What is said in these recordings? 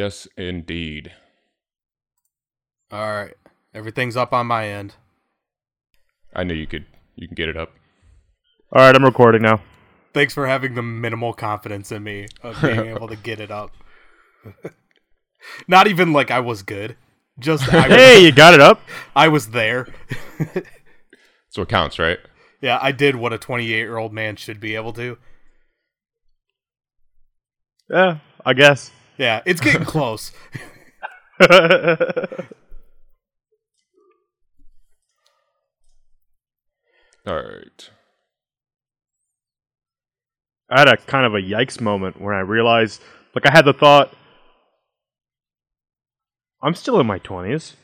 Yes, indeed. All right. Everything's up on my end. I knew you could. You can get it up. All right, I'm recording now. Thanks for having the minimal confidence in me of being able to get it up. Not even like I was good. Just I was, Hey, you got it up? I was there. That's what counts, right? Yeah, I did what a 28 year old man should be able to. Yeah, I guess. Yeah, it's getting close. All right. I had a kind of a yikes moment when I realized, like, I had the thought, I'm still in my 20s,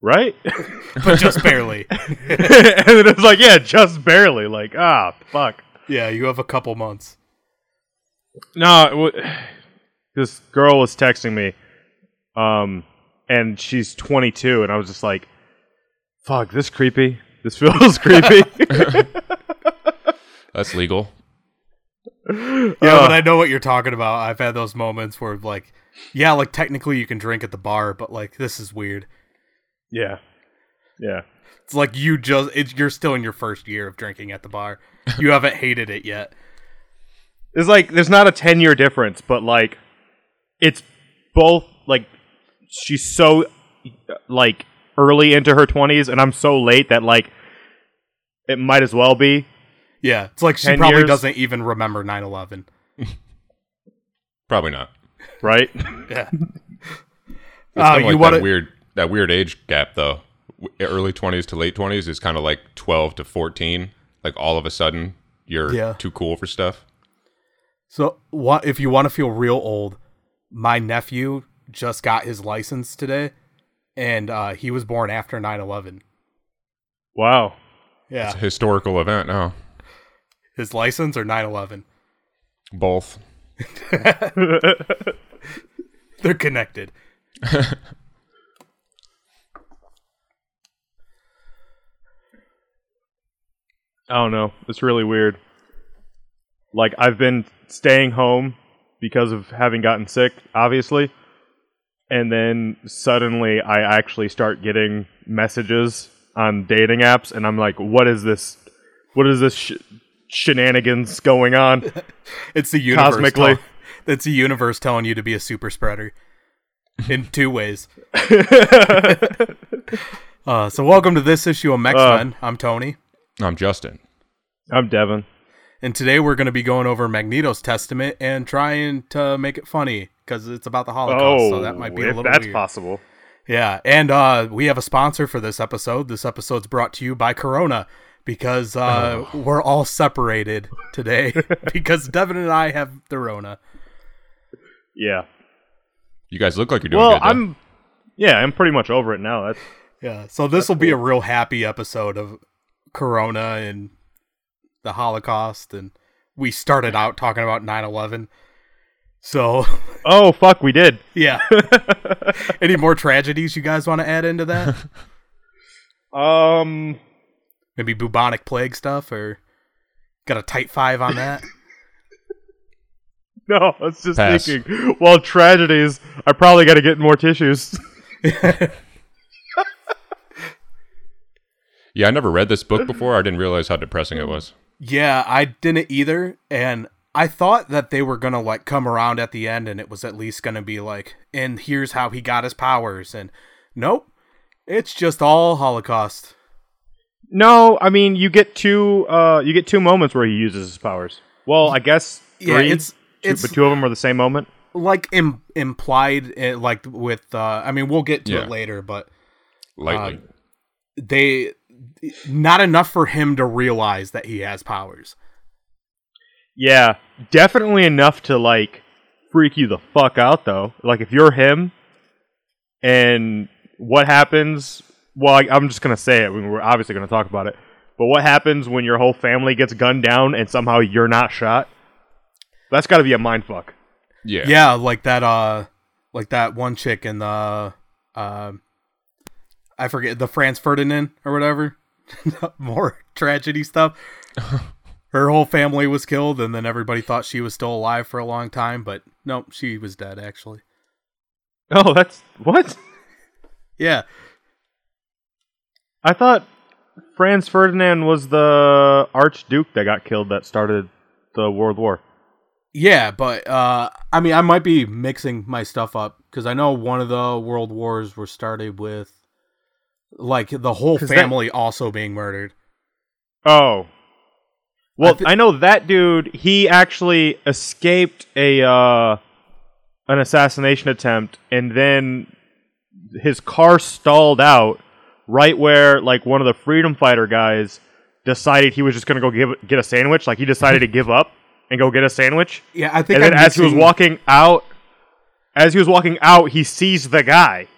right? but just barely. and then it was like, yeah, just barely. Like, ah, fuck. Yeah, you have a couple months. No, it wa- this girl was texting me, um, and she's 22, and I was just like, fuck, this creepy. This feels creepy. That's legal. Yeah, Uh, but I know what you're talking about. I've had those moments where like yeah, like technically you can drink at the bar, but like this is weird. yeah. Yeah. It's like you just it's, you're still in your first year of drinking at the bar. You haven't hated it yet. It's like there's not a 10 year difference, but like it's both like she's so like early into her 20s and I'm so late that like it might as well be. Yeah, it's like she probably years? doesn't even remember 9/11. Probably not. Right? Yeah. It's Oh, kind of you like wanna- that weird that weird age gap though. Early twenties to late twenties is kind of like twelve to fourteen. Like all of a sudden you're Yeah. too cool for stuff. So, what if you want to feel real old? My nephew just got his license today and uh he was born after 9/11. wow. Yeah. It's a historical event now. His license or 9/11? Both. They're connected. I don't know. It's really weird. Like I've been staying home because of having gotten sick, obviously. And then suddenly I actually start getting messages on dating apps and I'm like, what is this? What is this sh- shenanigans going on? It's the universe. Cosmically. tell- it's the universe telling you to be a super spreader in two ways. uh, so welcome to this issue of X Men. I'm Tony, I'm Justin. I'm Devin. And today we're going to be going over Magneto's testament and trying to make it funny because it's about the Holocaust. Oh, so that might be a if little that's weird. possible. Yeah, and uh, we have a sponsor for this episode. This episode's brought to you by Corona because uh, Oh. we're all separated today because Devin and I have the Rona. Yeah. You guys look like you're doing Well, good. though. I'm. Yeah, I'm pretty much over it now. That's Yeah, so this will be a real happy episode of Corona and the Holocaust, and we started out talking about 9-11. So, oh fuck, we did. yeah. Any more tragedies you guys want to add into that? Um, Maybe bubonic plague stuff, or got a tight five on that? no, I was just Pass. thinking. Well, tragedies. I probably got to get more tissues. yeah, I never read this book before. I didn't realize how depressing it was. Yeah, I didn't either, and I thought that they were gonna like come around at the end, and it was at least gonna be like, and here's how he got his powers, and nope, it's just all Holocaust. no, I mean you get two. Uh, you get two moments where he uses his powers. Well, I guess Yeah, it's two- it's but two of them are the same moment. like Im- implied, uh, like with. Uh, I mean, we'll get to Yeah. it later, but Lightly. they not enough for him to realize that he has powers. Yeah, definitely enough to like freak you the fuck out though. Like if you're him, and what happens? Well, I, I'm just gonna say it. We're obviously gonna talk about it. But what happens when your whole family gets gunned down and somehow you're not shot? That's got to be a mind fuck. yeah. Yeah, like that. Uh, like that one chick in the. Uh, I forget the Franz Ferdinand or whatever. More tragedy stuff. Her whole family was killed, and then everybody thought she was still alive for a long time, but nope, she was dead actually. Oh, that's what? Yeah. I thought Franz Ferdinand was the Archduke that got killed that started the World War. Yeah, but uh I mean I might be mixing my stuff up because I know one of the world wars were started with like the whole 'Cause that- family also being murdered. Oh. Well, I thi- I know that dude. He actually escaped a uh, an assassination attempt, and then his car stalled out right where like one of the freedom fighter guys decided he was just gonna go give get a sandwich. Like he decided to give up and go get a sandwich. Yeah, I think And then I'm as he was walking out, as he was walking out, he sees the guy.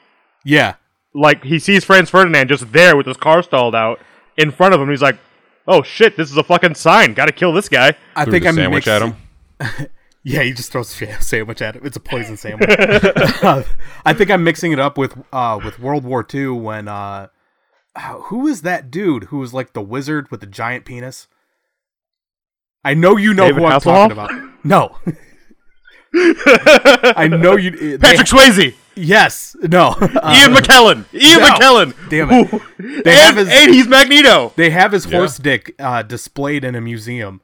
Yeah. Like he sees Franz Ferdinand just there with his car stalled out in front of him. He's like, "Oh shit, this is a fucking sign. Got to kill this guy." I Threw think the I'm sandwich mixing, at him. Yeah, he just throws a sandwich at him. It's a poison sandwich. I think I'm mixing it up with uh with World War II when uh who is that dude who was like the wizard with the giant penis? I know you know David who I'm talking about. No. I know you they- Patrick Swayze, Yes. No. Uh, Ian McKellen, Ian no. McKellen. Damn it. Ooh. They have and, his- and he's Magneto. they have his Yeah. horse dick uh, displayed in a museum.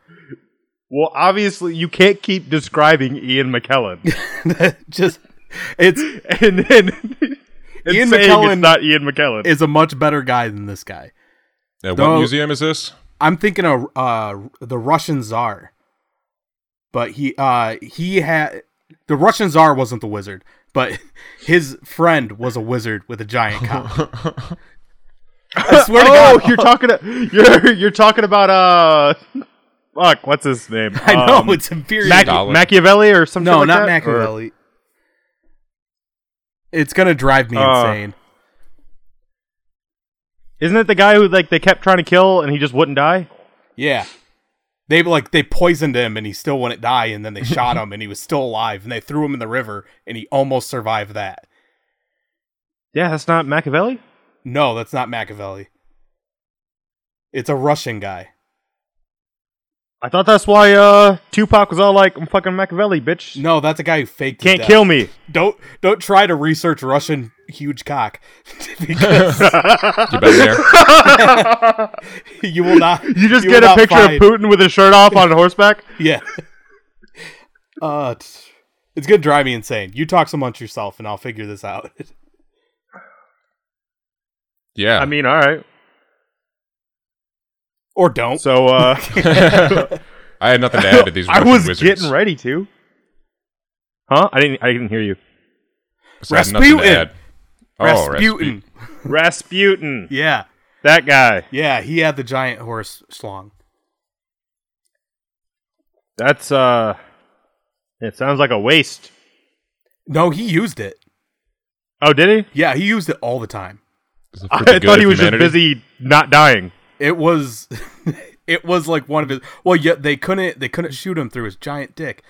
Well, obviously, you can't keep describing Ian McKellen Just it's and then and Ian McKellen it's not Ian McKellen. is a much better guy than this guy. Yeah, what museum is this? I'm thinking of uh the Russian Tsar. But he uh he had the Russian Tsar wasn't the wizard, but his friend was a wizard with a giant cock. I swear to oh, God, you're talking. You're you're talking about uh, fuck, what's his name? I know Um, it's infuriating. Machi- Machiavelli or something. no, like not that? Or- It's gonna drive me Uh, insane. Isn't it the guy who like they kept trying to kill and he just wouldn't die? Yeah. They like they poisoned him and he still wouldn't die, and then they shot him and he was still alive, and they threw him in the river and he almost survived that. Yeah, that's not Machiavelli. No, that's not Machiavelli. It's a Russian guy. I thought that's why uh Tupac was all like, "I'm fucking Machiavelli, bitch. No, that's a guy who faked. Can't death. kill me." Don't don't try to research Russian huge cock because You better there? you will not. You just will get a picture find- of Putin with his shirt off on horseback. Yeah. Uh, t- it's gonna drive me insane. You talk so much yourself, and I'll figure this out. Yeah. I mean, all right. or don't. So uh I had nothing to add to these. I was wizards. getting ready to. Huh? I didn't. I didn't hear you. So I nothing to Rasputin. Add. Oh, Rasputin. Rasputin. Yeah, That guy. yeah. He had the giant horse schlong. That's uh. It sounds like a waste. No, he used it. Oh, did he? Yeah, he used it all the time. I for the good thought he of was just busy not dying. It was, it was like one of his. Well, yeah, they couldn't they couldn't shoot him through his giant dick,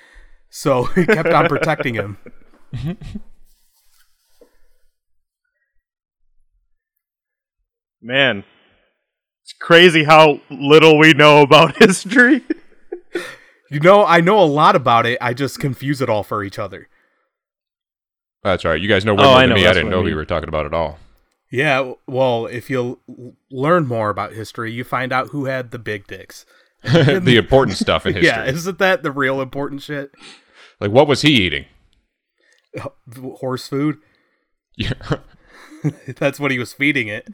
so he kept on protecting him. Man, it's crazy how little we know about history. You know, I know a lot about it. I just confuse it all for each other. That's right. You guys know way Oh, more I than know, me. I that's didn't what I know we mean. were talking about it all. Yeah, well, if you learn more about history, you find out who had the big dicks. the important stuff in history. Yeah, isn't that the real important shit? Like, what was he eating? Horse food. Yeah. That's what he was feeding it.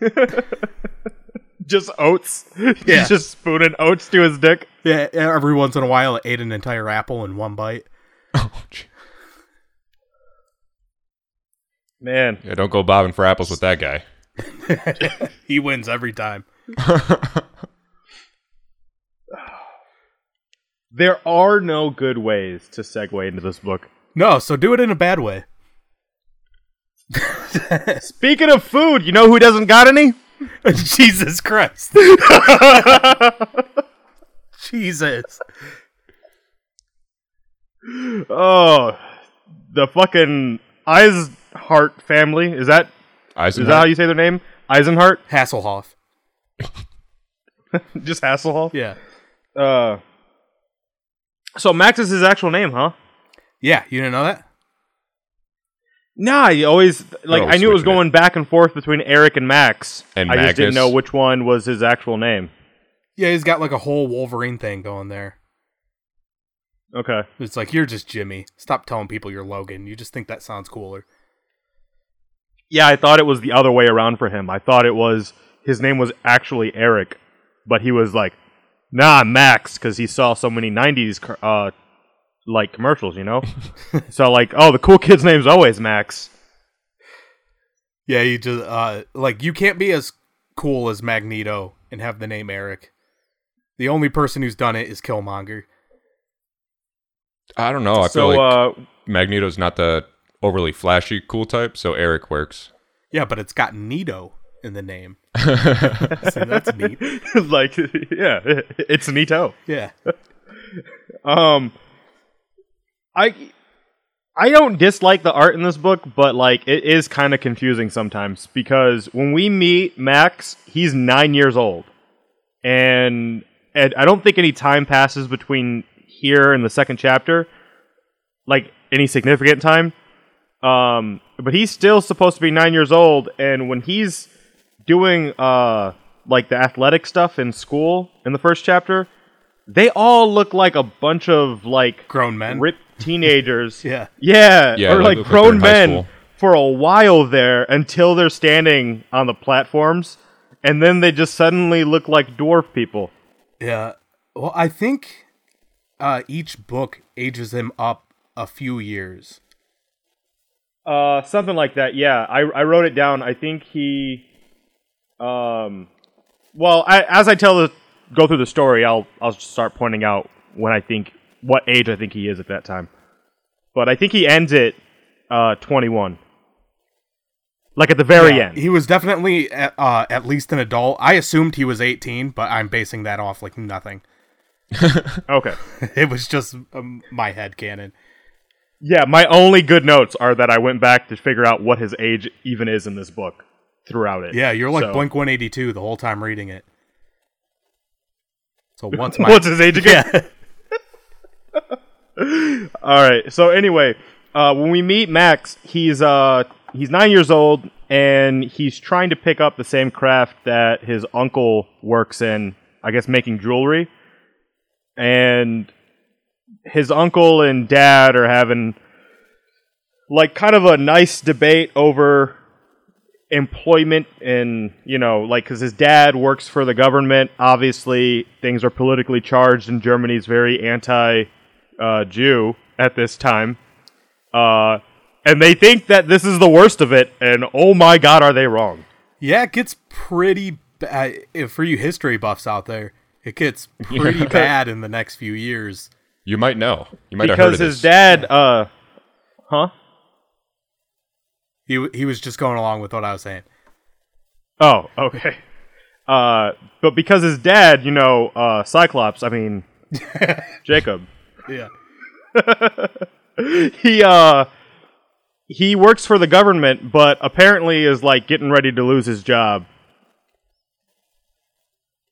just oats. Yeah. He's just spooning oats to his dick. Yeah, every once in a while, it ate an entire apple in one bite. oh, gee. Man, yeah. Don't go bobbing for apples with that guy. he wins every time. there are no good ways to segue into this book. No, so do it in a bad way. Speaking of food, you know who doesn't got any? Jesus Christ. Jesus. Oh, the fucking Eisenhardt family. Is that is that how you say their name? Eisenhardt? Hasselhoff. Just Hasselhoff? Yeah. Uh, so Max is his actual name, huh? Yeah, you didn't know that? Nah, you always like Oh, I knew it was switching it. going back and forth between Eric and Max. And I just didn't know which one was his actual name. Yeah, he's got like a whole Wolverine thing going there. Okay. It's like you're just Jimmy. Stop telling people you're Logan. You just think that sounds cooler. Yeah, I thought it was the other way around for him. I thought it was his name was actually Eric, but he was like, "Nah, Max," because he saw so many '90s uh, like commercials, you know. so like, oh, the cool kid's name's always Max. Yeah, you just uh like you can't be as cool as Magneto and have the name Eric. The only person who's done it is Killmonger. I don't know. I so feel like uh, Magneto's not the overly flashy cool type, so Eric works. Yeah, but it's got Nito in the name. so that's neat. like, yeah, it's Nito. Yeah. Um, I I don't dislike the art in this book, but like it is kind of confusing sometimes because when we meet Max, he's nine years old, and and I don't think any time passes between here and the second chapter, like any significant time. Um, but he's still supposed to be nine years old, and when he's doing uh like the athletic stuff in school in the first chapter, they all look like a bunch of like Grown men. ripped teenagers. Yeah. Yeah, Yeah, or like like grown they're in high men for a while there until they're standing on the platforms, and then they just suddenly look like dwarf people. Yeah. Well, I think uh each book ages him up a few years. Uh, something like that. Yeah, I I wrote it down. I think he, um, well, I, as I tell the go through the story, I'll I'll start pointing out when I think what age I think he is at that time. But I think he ends it uh 21. Like at the very Yeah, end. He was definitely at, uh, at least an adult. I assumed he was 18, but I'm basing that off like nothing. okay. It was just um, my head canon. Yeah, my only good notes are that I went back to figure out what his age even is in this book throughout it. Yeah, you're like So- Blink 182 the whole time reading it. So once my What's his age again? All right. So anyway, uh, when we meet Max, he's uh he's nine years old and he's trying to pick up the same craft that his uncle works in. I guess making jewelry. And his uncle and dad are having like kind of a nice debate over employment and you know like because his dad works for the government obviously things are politically charged and germany's very anti uh, jew at this time uh, and they think that this is the worst of it and oh my god are they wrong Yeah, it gets pretty bad. For you history buffs out there, it gets pretty bad in the next few years. You might know. You might have heard because his this. dad uh huh He, he was just going along with what I was saying. oh okay uh but because his dad you know uh cyclops i mean jacob Yeah. he uh he works for the government but apparently is like getting ready to lose his job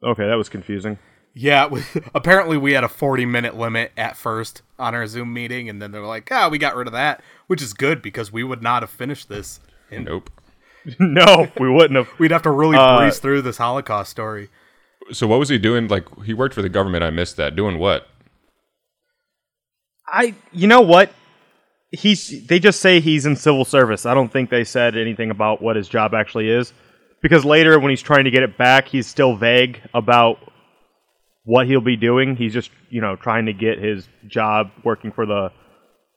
okay that was confusing Yeah, we- apparently we had a 40 minute limit at first on our Zoom meeting, and then they're like, ah, we got rid of that, which is good because we would not have finished this. And Nope. no we wouldn't have we'd have to really Uh, breeze through this Holocaust story. So what was he doing? Like he worked for the government. I missed that. Doing what? I you know what he's they just say he's in civil service i don't think they said anything about what his job actually is because later when he's trying to get it back he's still vague about what he'll be doing he's just you know trying to get his job working for the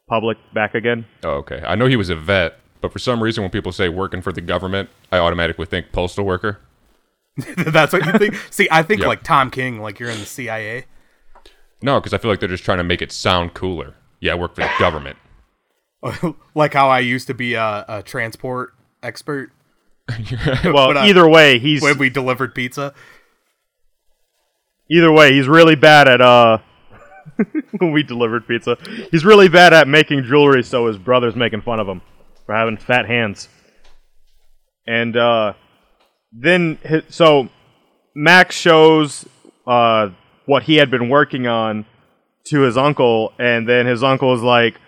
public back again Oh, okay. I know he was a vet, but for some reason, when people say working for the government, I automatically think postal worker. That's what you think? See, I think Yep. like Tom King, like you're in the CIA. No, because I feel like they're just trying to make it sound cooler. Yeah, I work for the government. like how I used to be a, a transport expert well But, uh, either way he's when we delivered pizza. Either way, he's really bad at uh when we delivered pizza. He's really bad at making jewelry so his brother's making fun of him for having fat hands. And uh then hi so Max shows uh what he had been working on to his uncle and then his uncle is like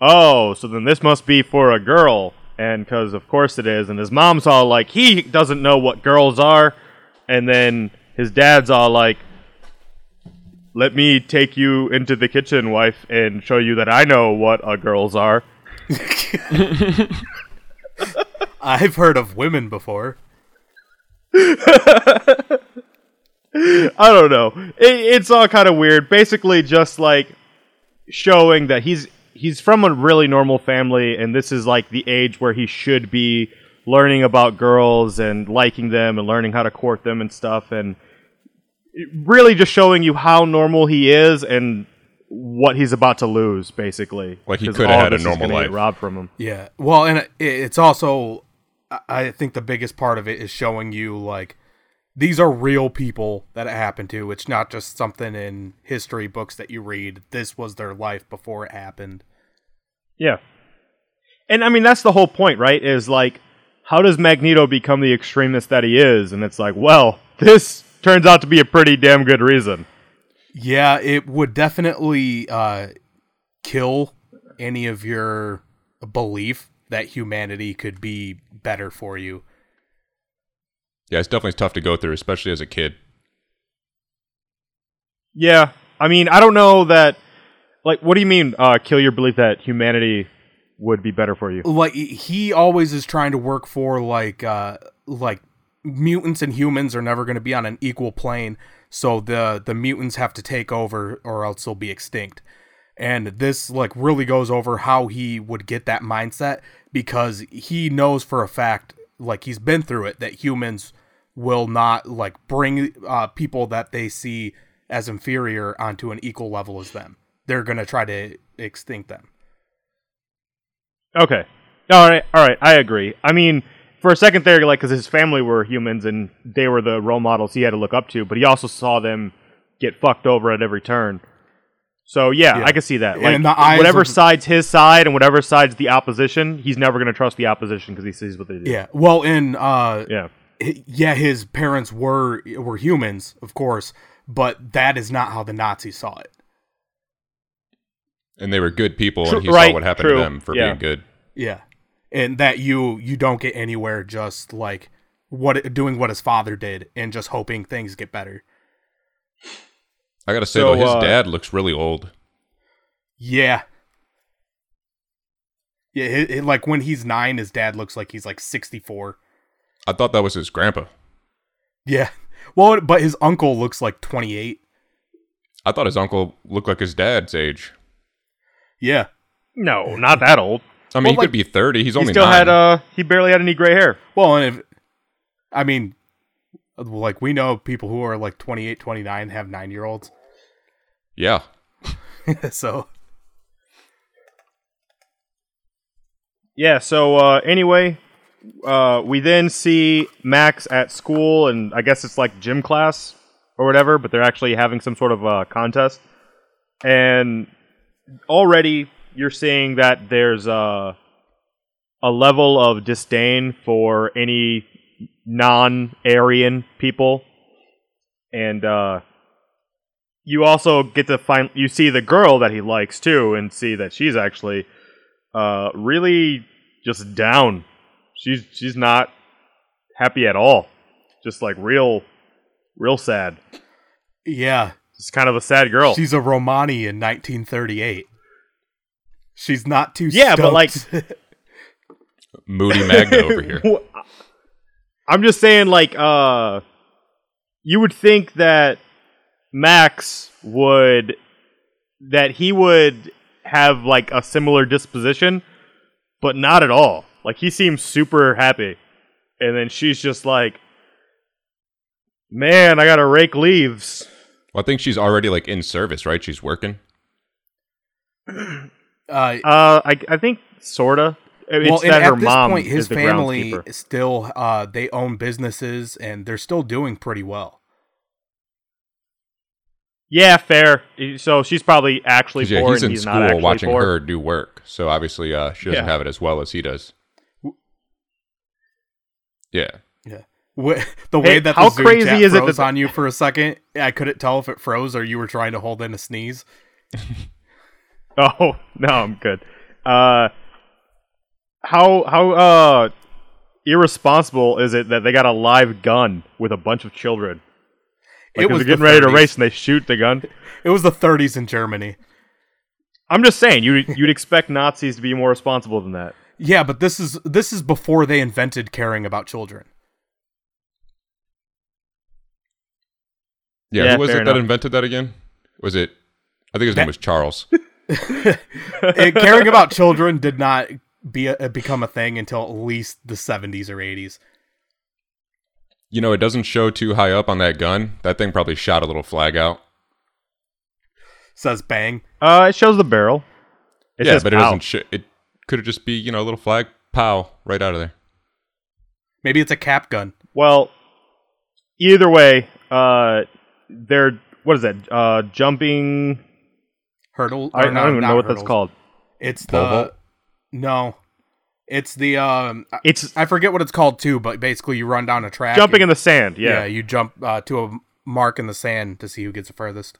oh, so then this must be for a girl. And because of course it is. And his mom's all like, he doesn't know what girls are. And then his dad's all like, let me take you into the kitchen, wife, and show you that I know what a girls are. I've heard of women before. I don't know. It, it's all kind of weird. Basically, just like showing that he's he's from a really normal family, and this is like the age where he should be learning about girls and liking them and learning how to court them and stuff, and really just showing you how normal he is and what he's about to lose, basically. Like he coulda had a normal life. robbed from him. Yeah. Well, and it's also, I- I think the biggest part of it is showing you like these are real people that it happened to. It's not just something in history books that you read. This was their life before it happened. Yeah. And I mean that's the whole point, right? Is like how does Magneto become the extremist that he is? And it's like, well, this turns out to be a pretty damn good reason. Yeah, it would definitely uh, kill any of your belief that humanity could be better for you. Yeah, it's definitely tough to go through, especially as a kid. Yeah. I mean, I don't know that like what do you mean uh kill your belief that humanity would be better for you? like he always is trying to work for like uh like mutants and humans are never going to be on an equal plane so the the mutants have to take over or else they'll be extinct and this like really goes over how he would get that mindset because he knows for a fact like he's been through it that humans will not like bring uh, people that they see as inferior onto an equal level as them they're going to try to extinct them Okay. All right. All right. I agree. I mean, for a second there, like, because his family were humans and they were the role models he had to look up to, but he also saw them get fucked over at every turn. So yeah, Yeah. I can see that. Like, the whatever of- side's his side and whatever side's the opposition, he's never going to trust the opposition because he sees what they do. yeah well in uh Yeah. Hi- yeah, his parents were were humans, of course, but that is not how the Nazis saw it. And they were good people, True- and he right, saw what happened true, to them for yeah. being good. Yeah, and that you you don't get anywhere just like what doing what his father did and just hoping things get better. I gotta say So, though, his uh, dad looks really old. Yeah, yeah, hi- hi- like when he's nine, his dad looks like he's like sixty four. I thought that was his grandpa. Yeah, well, but his uncle looks like twenty eight. I thought his uncle looked like his dad's age. Yeah, No, not that old. I mean, Well, he like, could be thirty. He's only He still nine. had uh, he barely had any gray hair. well, and if I mean, like we know people who are like 28, 29 have nine year olds. yeah, so Yeah. So uh, anyway, uh, we then see Max at school, and I guess it's like gym class or whatever, but they're actually having some sort of uh, contest, and already you're seeing that there's a a level of disdain for any non-Aryan people, and uh, you also get to find you see the girl that he likes too, and see that she's actually uh, really just down. She's she's not happy at all. Just like real, real sad. yeah, It's kind of a sad girl. she's a Romani in 1938. She's not too. Yeah, but, like- Moody Magna over here. I'm just saying, like, uh, you would think that Max would that he would have like a similar disposition, but not at all. Like he seems super happy, and then she's just like, "Man, I gotta rake leaves." Well, I think she's already like in service, right? She's working. uh, Uh, I I think sorta. It's well, and her at this point, his family still uh, they own businesses and they're still doing pretty well. Yeah, fair. So she's probably actually 'Cause, yeah, poor, he's in he's not school actually watching poor. her do work, so obviously uh, she doesn't Yeah. have it as well as he does. Yeah, Wh- The Hey, way that how Zoom crazy chat is it froze that- on you for a second, I couldn't tell if it froze or you were trying to hold in a sneeze. Oh no, I'm good. Uh, how how uh irresponsible is it that they got a live gun with a bunch of children? Like, It 'cause was they're getting the ready to race and they shoot the gun. It was the 30s in Germany. I'm just saying, you you'd expect Nazis to be more responsible than that. Yeah, but this is this is before they invented caring about children. Yeah, Yeah, who was fair it that invented that again? Was it? I think his name was Charles. And caring about children did not be a, become a thing until at least the 70s or 80s. You know, it doesn't show too high up on that gun. That thing probably shot a little flag out. Says bang. Uh, it shows the barrel. It yeah, says but it pow. doesn't. Sh- it could it just be you know a little flag, pow, right out of there. Maybe it's a cap gun. Well, either way, uh, they're what is that? Uh, jumping. Hurdle. I, I don't even know what that's called. It's the Pole vault? no. It's the um. It's I forget what it's called too, but basically you run down a track. jumping in the sand. yeah. Yeah. you jump uh, to a mark in the sand to see who gets the furthest.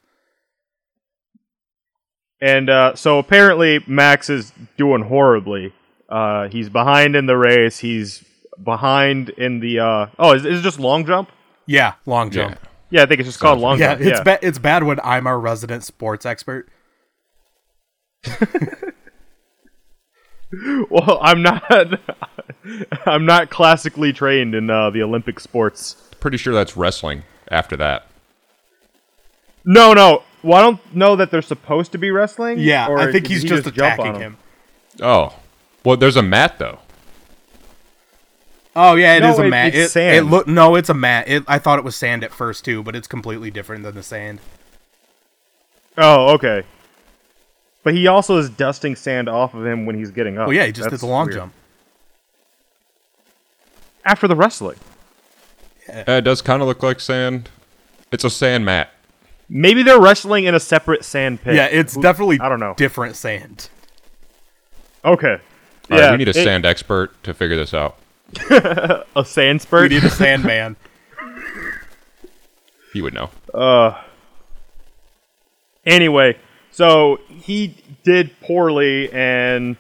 And uh, so apparently Max is doing horribly. Uh, he's behind in the race. He's behind in the. Uh, oh, is, is it just long jump? Yeah, long jump. Yeah. Yeah, I think it's just called long Yeah, jump. it's yeah. bad. It's bad when I'm our resident sports expert. Well, I'm not. I'm not classically trained in uh, the Olympic sports. Pretty sure that's wrestling. After that, No, no. Well, I don't know that they're supposed to be wrestling. Yeah, or I think he's he just, jump on attacking him? him. oh, well, there's a mat though. Oh yeah, it is No, a it- mat. it's It, it sand. look no, it's a mat. It, I thought it was sand at first too, but it's completely different than the sand. Oh, okay. But he also is dusting sand off of him when he's getting up. Well, yeah, he just That's did the long weird. jump. after the wrestling. Uh, it does kind of look like sand. It's a sand mat. Maybe they're wrestling in a separate sand pit. Yeah, it's Who- definitely I don't know. different sand. Okay. All right, yeah, we need a it- sand expert to figure this out. a sand We need a sandman. He would know. Uh, anyway, so he did poorly, and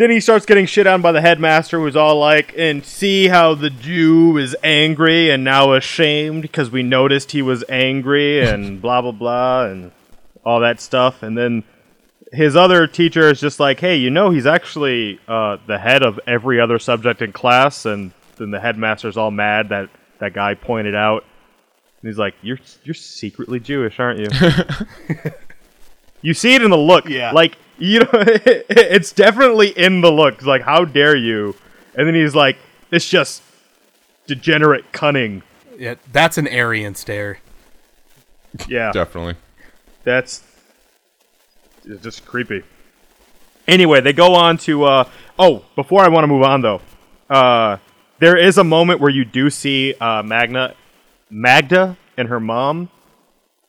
then he starts getting shit on by the headmaster, who's all like, "And see how the Jew is angry and now ashamed because we noticed he was angry and blah blah blah and all that stuff." And then his other teacher is just like, "Hey, you know, he's actually uh, the head of every other subject in class," and then the headmaster's all mad that that guy pointed out. And he's like, "You're you're secretly Jewish, aren't you?" you see it in the look. Yeah. Like you know, it's definitely in the look. Like, how dare you? And then he's like, "It's just degenerate cunning." Yeah, that's an Aryan stare. Yeah, Definitely. that's it's just creepy. Anyway, they go on to. Uh, oh, before I want to move on though, uh, there is a moment where you do see uh, Magna, Magda, and her mom,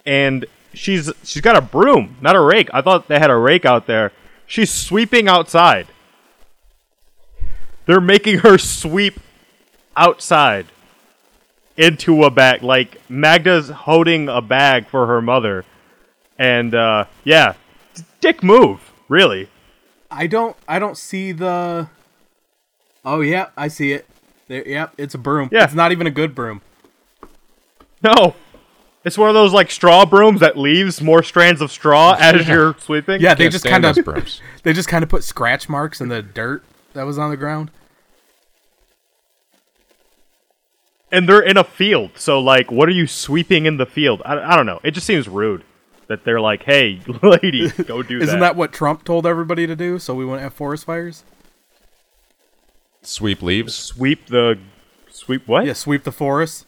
and she's she's got a broom, not a rake. I thought they had a rake out there. She's sweeping outside. They're making her sweep outside into a bag. Like Magda's holding a bag for her mother, and uh, yeah, dick move, really. I don't. I don't see the. Oh yeah, I see it. There, yep, it's a broom. Yeah. it's not even a good broom. No, it's one of those like straw brooms that leaves more strands of straw as you're sweeping. Yeah, they Can't just kind of brooms. they just kind of put scratch marks in the dirt that was on the ground. and they're in a field. So like, what are you sweeping in the field? I, I don't know. It just seems rude that they're like, "Hey, lady, go do Isn't that." that what Trump told everybody to do? So we wouldn't have forest fires. Sweep leaves. sweep the sweep what? Yeah, sweep the forest.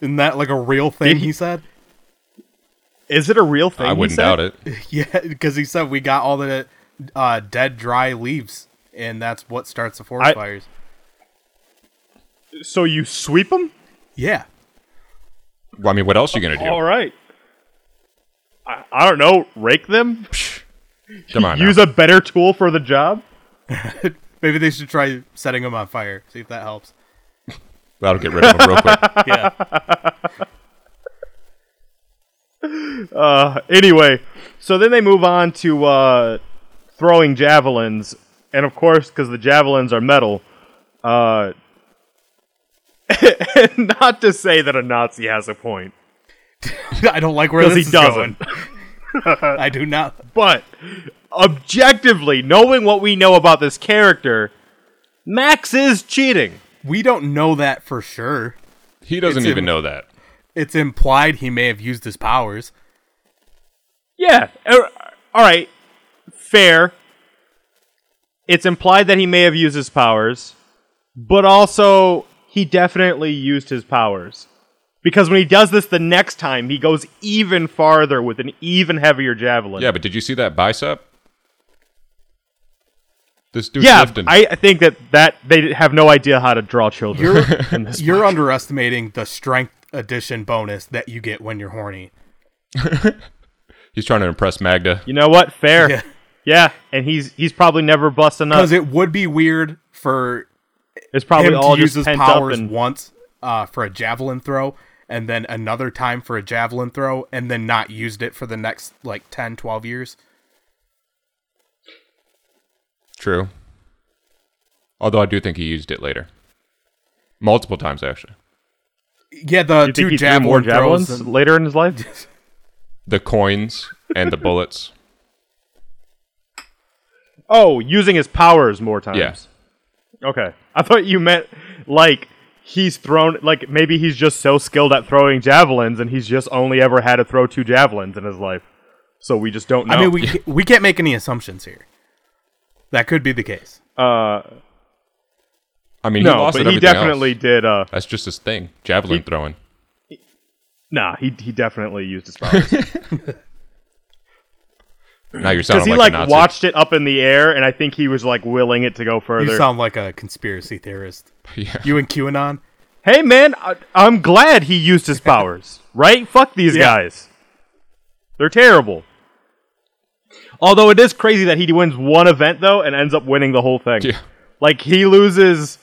Isn't that like a real thing? He- He said. Is it a real thing? I wouldn't said? doubt it. Yeah, because he said we got all the uh, dead, dry leaves, and that's what starts the forest I- fires. So you sweep them? Yeah, Well, I mean, what else are you gonna do? All right. I, I don't know. Rake them. Come on. Use now. a better tool for the job. maybe they should try setting them on fire. See if that helps. That'll get rid of them real quick. Yeah, Uh, anyway, so then they move on to uh, throwing javelins, and of course, because the javelins are metal. Uh, and not to say that a Nazi has a point, I don't like where because this he is doesn't. going. I do not. But objectively, knowing what we know about this character, Max is cheating. We don't know that for sure. He doesn't It's even in- know that. It's implied he may have used his powers. Yeah. er, All right. Fair. It's implied that he may have used his powers, but also he definitely used his powers. Because when he does this the next time, he goes even farther with an even heavier javelin. Yeah, but did you see that bicep? This dude's yeah. lifting. I I think that, that they have no idea how to draw children. You're in this you're underestimating the strength addition bonus that you get when you're horny. He's trying to impress Magda. You know what? Fair. Yeah. Yeah. and he's he's probably never busting up. Because it would be weird for It's probably him all to use just his pent up powers and once uh, for a javelin throw, and then another time for a javelin throw, and then not used it for the next like 10, 12 years. True. Although I do think he used it later. Multiple times, actually. Yeah, the you two think he threw javelin more throws. javelins and- later in his life? The coins and the bullets. Oh, using his powers more times. Yeah. Okay. I thought you meant like he's thrown like maybe he's just so skilled at throwing javelins and he's just only ever had to throw two javelins in his life. So we just don't know. I mean, we we can't make any assumptions here. That could be the case. uh I mean, he no, lost but at he everything definitely else. did uh That's just his thing. Javelin throwing. nah, he he definitely used his powers. Now you're Cuz sounding he like, like, a Nazi. watched it up in the air and I think he was like willing it to go further. You sound like a conspiracy theorist. Yeah. You and QAnon? hey man, I, I'm glad he used his powers, right? Fuck these Yeah. guys. They're terrible. Although it is crazy that he wins one event though and ends up winning the whole thing. Yeah. Like he loses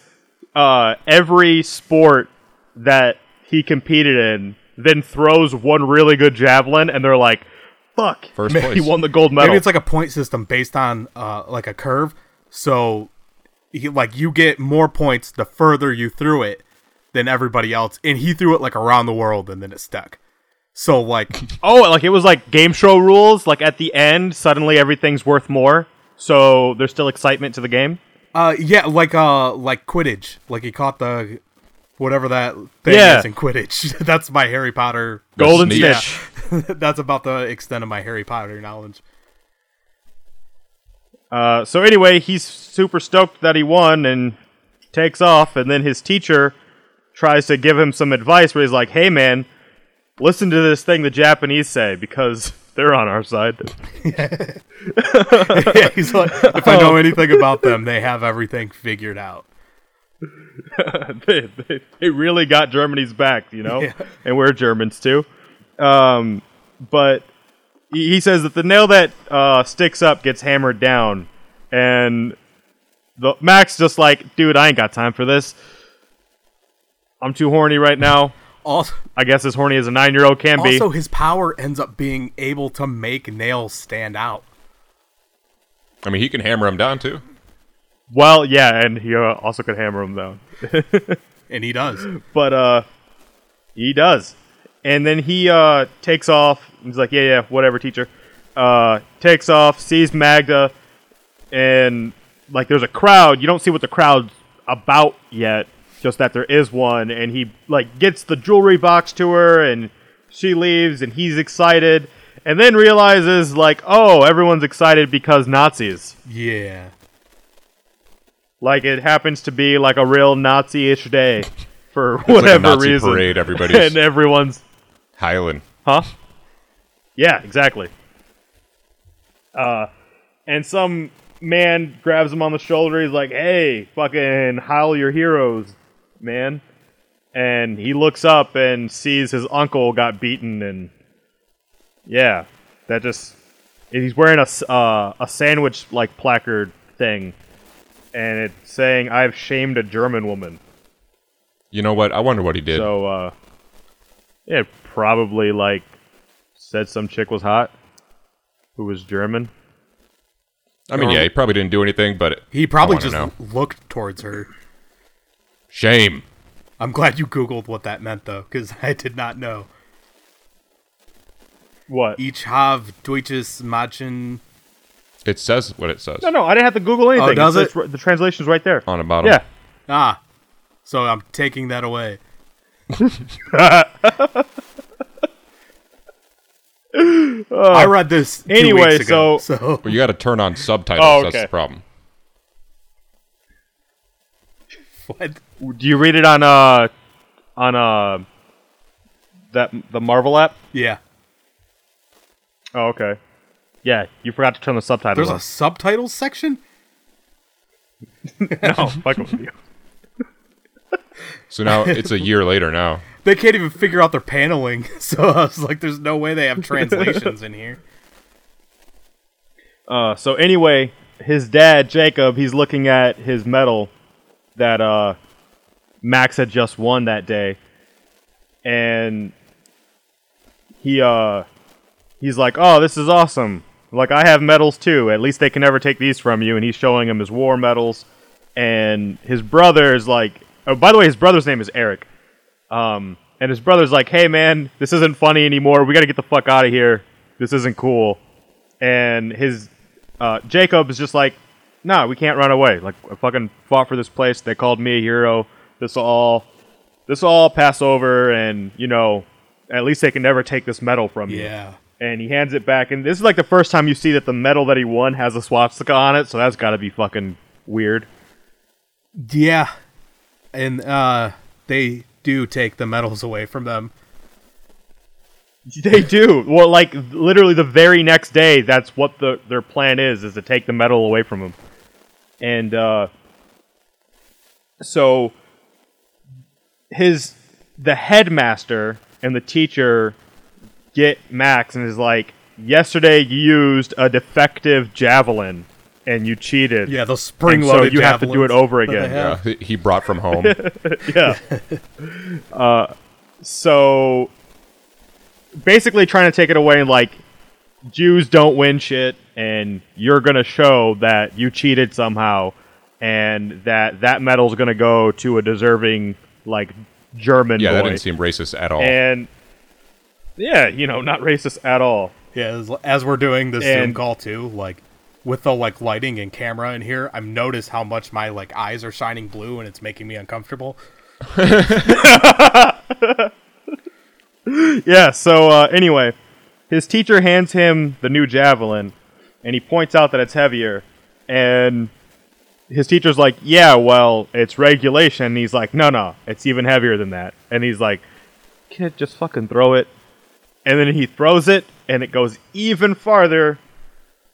uh, every sport that he competed in, then throws one really good javelin, and they're like, "Fuck, First he won the gold medal." Maybe it's like a point system based on uh, like a curve. So, he, like you get more points the further you threw it than everybody else, and he threw it like around the world, and then it stuck. So like, oh, like it was like game show rules. Like at the end, suddenly everything's worth more, so there's still excitement to the game. uh, yeah, like uh, like Quidditch. Like he caught the whatever that thing Yeah. is in Quidditch. That's my Harry Potter. Golden neat. Yeah. That's about the extent of my Harry Potter knowledge. Uh, so anyway, he's super stoked that he won and takes off, and then his teacher tries to give him some advice where he's like, "Hey man, listen to this thing the Japanese say because they're on our side." yeah, he's like, if I know anything about them, they have everything figured out. they, they, they really got Germany's back, you know, Yeah. and we're Germans too. Um, but he he says that the nail that uh, sticks up gets hammered down, and the Max just like, dude, I ain't got time for this. I'm too horny right now. Also, I guess as horny as a nine year old can be. also, his power ends up being able to make nails stand out. I mean, he can hammer them down too. Well, yeah, and he uh, also could hammer them down. And he does. but uh he does and then he uh takes off he's like yeah yeah whatever teacher uh takes off sees magda and like there's a crowd you don't see what the crowd's about yet just that there is one and he like gets the jewelry box to her and she leaves and he's excited and then realizes like oh everyone's excited because nazis Yeah. like it happens to be like a real nazi-ish day for It's like a whatever Nazi reason parade. Everybody's and everyone's hiling. Huh? Yeah, exactly. Uh, and some man grabs him on the shoulder. He's like, "Hey, fucking howl your heroes, man!" And he looks up and sees his uncle got beaten, and yeah, that just he's wearing a s- uh, a sandwich like placard thing, and it's saying, "I've shamed a German woman." You know what? I wonder what he did. So, uh, yeah, probably like said some chick was hot. who was German. I mean, yeah, he probably didn't do anything, but He probably just know. looked towards her. Shame. I'm glad you googled what that meant though, because I did not know. What? Ich have deutsches Mädchen. It says what it says No, no, I didn't have to Google anything. does It's- it? The translation's right there. on the bottom. Yeah. Ah, so I'm taking that away. I read this two Anyway, weeks ago, so- so But you got to turn on subtitles. Oh, That's the problem. what? Do you read it on uh on uh that the Marvel app? Yeah, Oh, okay. Yeah, you forgot to turn the subtitles there's a subtitles section. No, fuck with you. So now it's a year later now. They can't even figure out their paneling, so I was like, "There's no way they have translations in here." Uh, so anyway, his dad Jacob, he's looking at his medal that uh Max had just won that day, and he uh he's like, "Oh, this is awesome! Like I have medals too. At least they can never take these from you." And he's showing him his war medals, and his brother is like, "Oh, by the way, his brother's name is Eric." Um, and his brother's like, "Hey, man, this isn't funny anymore. We got to get the fuck out of here. This isn't cool." And his uh, Jacob is just like, "Nah, we can't run away. Like, I fucking fought for this place. They called me a hero. This will all, this all pass over, and you know, at least they can never take this medal from you." Yeah, And he hands it back, and this is like the first time you see that the medal that he won has a swastika on it. So that's got to be fucking weird. yeah, and uh, they do take the medals away from them. They do. Well, like literally the very next day, that's what the their plan is: is to take the medal away from him. And uh, so his the headmaster and the teacher get Max and is like, "Yesterday you used a defective javelin and you cheated. Yeah, the And spring so you have to do it over again." Yeah, he- he brought from home. yeah. uh, so basically, trying to take it away and like Jews don't win shit, and you're gonna show that you cheated somehow, and that that medal's gonna go to a deserving like German yeah, that didn't seem racist at all. and yeah, you know, not racist at all. Yeah, as, as we're doing this Zoom call too, like with the like lighting and camera in here, I've noticed how much my like eyes are shining blue and it's making me uncomfortable. Yeah, so uh, anyway, his teacher hands him the new javelin, and he points out that it's heavier. And his teacher's like, Yeah, well, it's regulation. And he's like, No, no, it's even heavier than that. And he's like, Kid, just fucking throw it. And then he throws it, and it goes even farther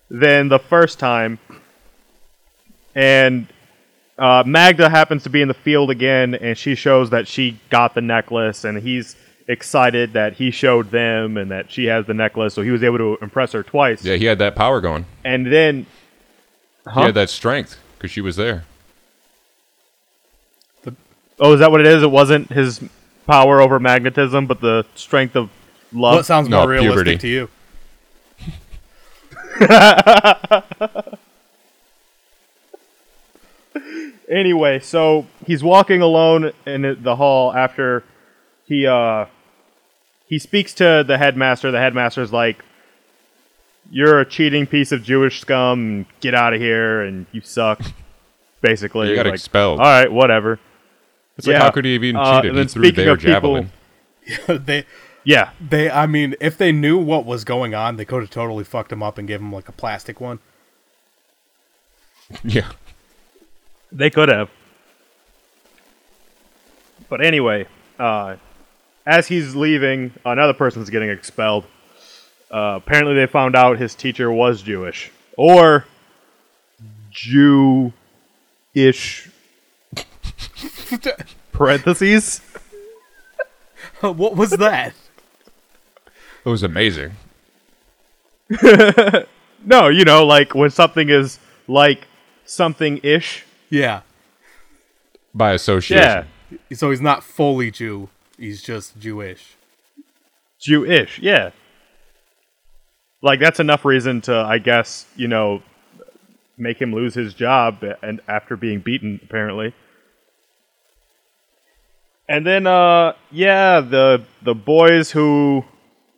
than the first time. And uh, Magda happens to be in the field again, and she shows that she got the necklace, and he's excited that he showed them and that she has the necklace, so he was able to impress her twice. yeah, he had that power going. And then, He had that strength because she was there. oh, is that what it is? It wasn't his power over magnetism, but the strength of love. what sounds no, more realistic puberty. to you? anyway, so he's walking alone in the- the hall after he uh he speaks to the headmaster. The headmaster's like, "You're a cheating piece of Jewish scum. Get out of here, and you suck." Basically, You got like, expelled. All right, whatever. It's like how could he have even Uh, cheated? and he threw speaking their of people- javelin. they Yeah, they I mean, if they knew what was going on, they could have totally fucked him up and gave him like a plastic one. Yeah. They could have. But anyway, uh, as he's leaving, another person's getting expelled. Uh, apparently, they found out his teacher was Jewish. Or Jew ish. Parentheses? what was that? It was amazing. No, you know, like when something is like something ish. yeah. By association. Yeah. So he's not fully Jew. He's just Jewish. Jewish, yeah. Like that's enough reason to, I guess, you know, make him lose his job and after being beaten apparently. And then uh yeah, the the boys who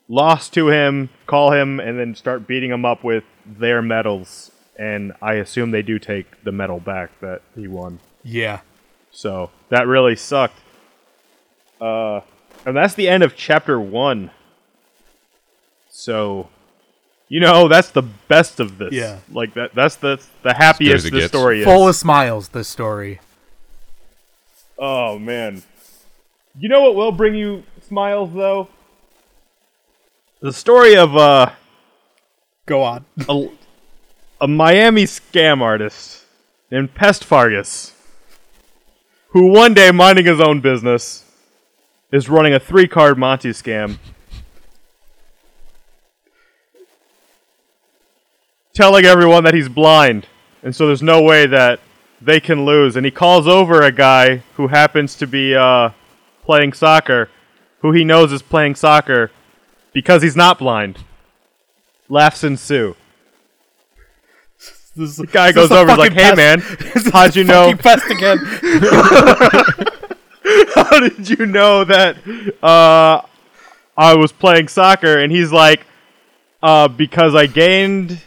lost to him call him and then start beating him up with their medals and I assume they do take the medal back that he won. Yeah. So, that really sucked. Uh and that's the end of chapter 1. So, you know, that's the best of this. Yeah. Like that that's the the happiest it this story is. Full of smiles, this story. Oh man. You know what will bring you smiles though? The story of uh, Go on. a, a Miami scam artist named Pest Vargas, who one day minding his own business is running a three card Monty scam. Telling everyone that he's blind, and so there's no way that they can lose. And he calls over a guy who happens to be uh, playing soccer, who he knows is playing soccer because he's not blind. Laughs ensue. This The guy goes over, like, "Hey man, how'd you know? Pest again. How did you know that uh, I was playing soccer?" And he's like, uh, "Because I gained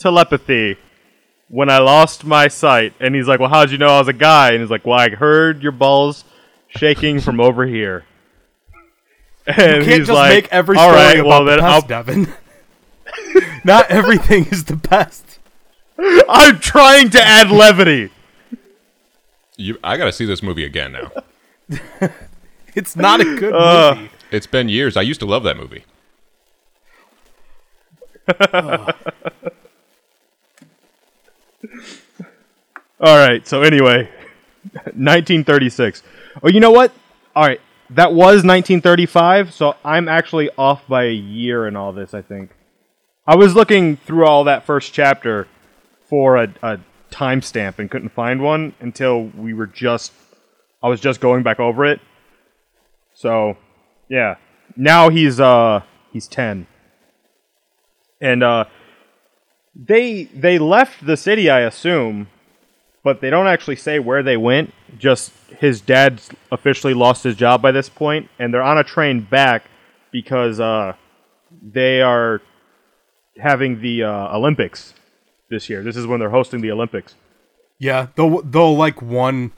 telepathy when I lost my sight." And he's like, "Well, how'd you know I was a guy?" And he's like, "Well, I heard your balls shaking from over here." And You can't he's just like, make every "All story right, about well the then pest, I'll Devin. Not everything is the best. I'm trying to add levity. You, I got to see this movie again now. It's not a good Uh, movie. It's been years. I used to love that movie. All right. So anyway, 1936. Oh, you know what? All right, that was 1935. So I'm actually off by a year in all this. I think I was looking through all that first chapter for a, a timestamp and couldn't find one until we were just. I was just going back over it. So, yeah. Now he's uh he's 10. And uh they they left the city, I assume, but they don't actually say where they went. Just his dad's officially lost his job by this point, and they're on a train back because uh, they are having the uh, Olympics this year. This is when they're hosting the Olympics. Yeah, though, though, like one,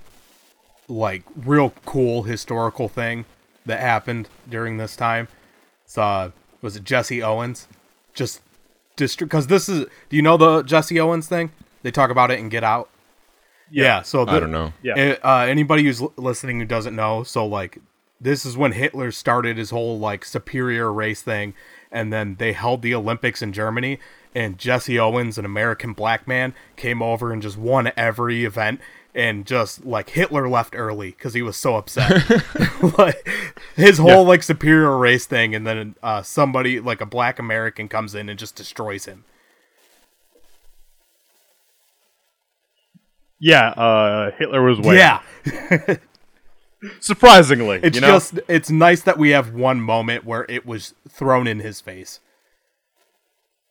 like real cool historical thing that happened during this time. It's, uh, was it Jesse Owens? Just district because this is. Do you know the Jesse Owens thing? They talk about it in Get Out. Yeah, so I don't know. Yeah. Uh, uh, anybody who's listening who doesn't know, so like this is when Hitler started his whole like superior race thing, and then they held the Olympics in Germany, and Jesse Owens, an American black man, came over and just won every event, and just like Hitler left early because he was so upset, like his whole like superior race thing, and then uh, somebody like a black American comes in and just destroys him. Yeah, uh, Hitler was way. Yeah, surprisingly. it's you know? just it's nice that we have one moment where it was thrown in his face.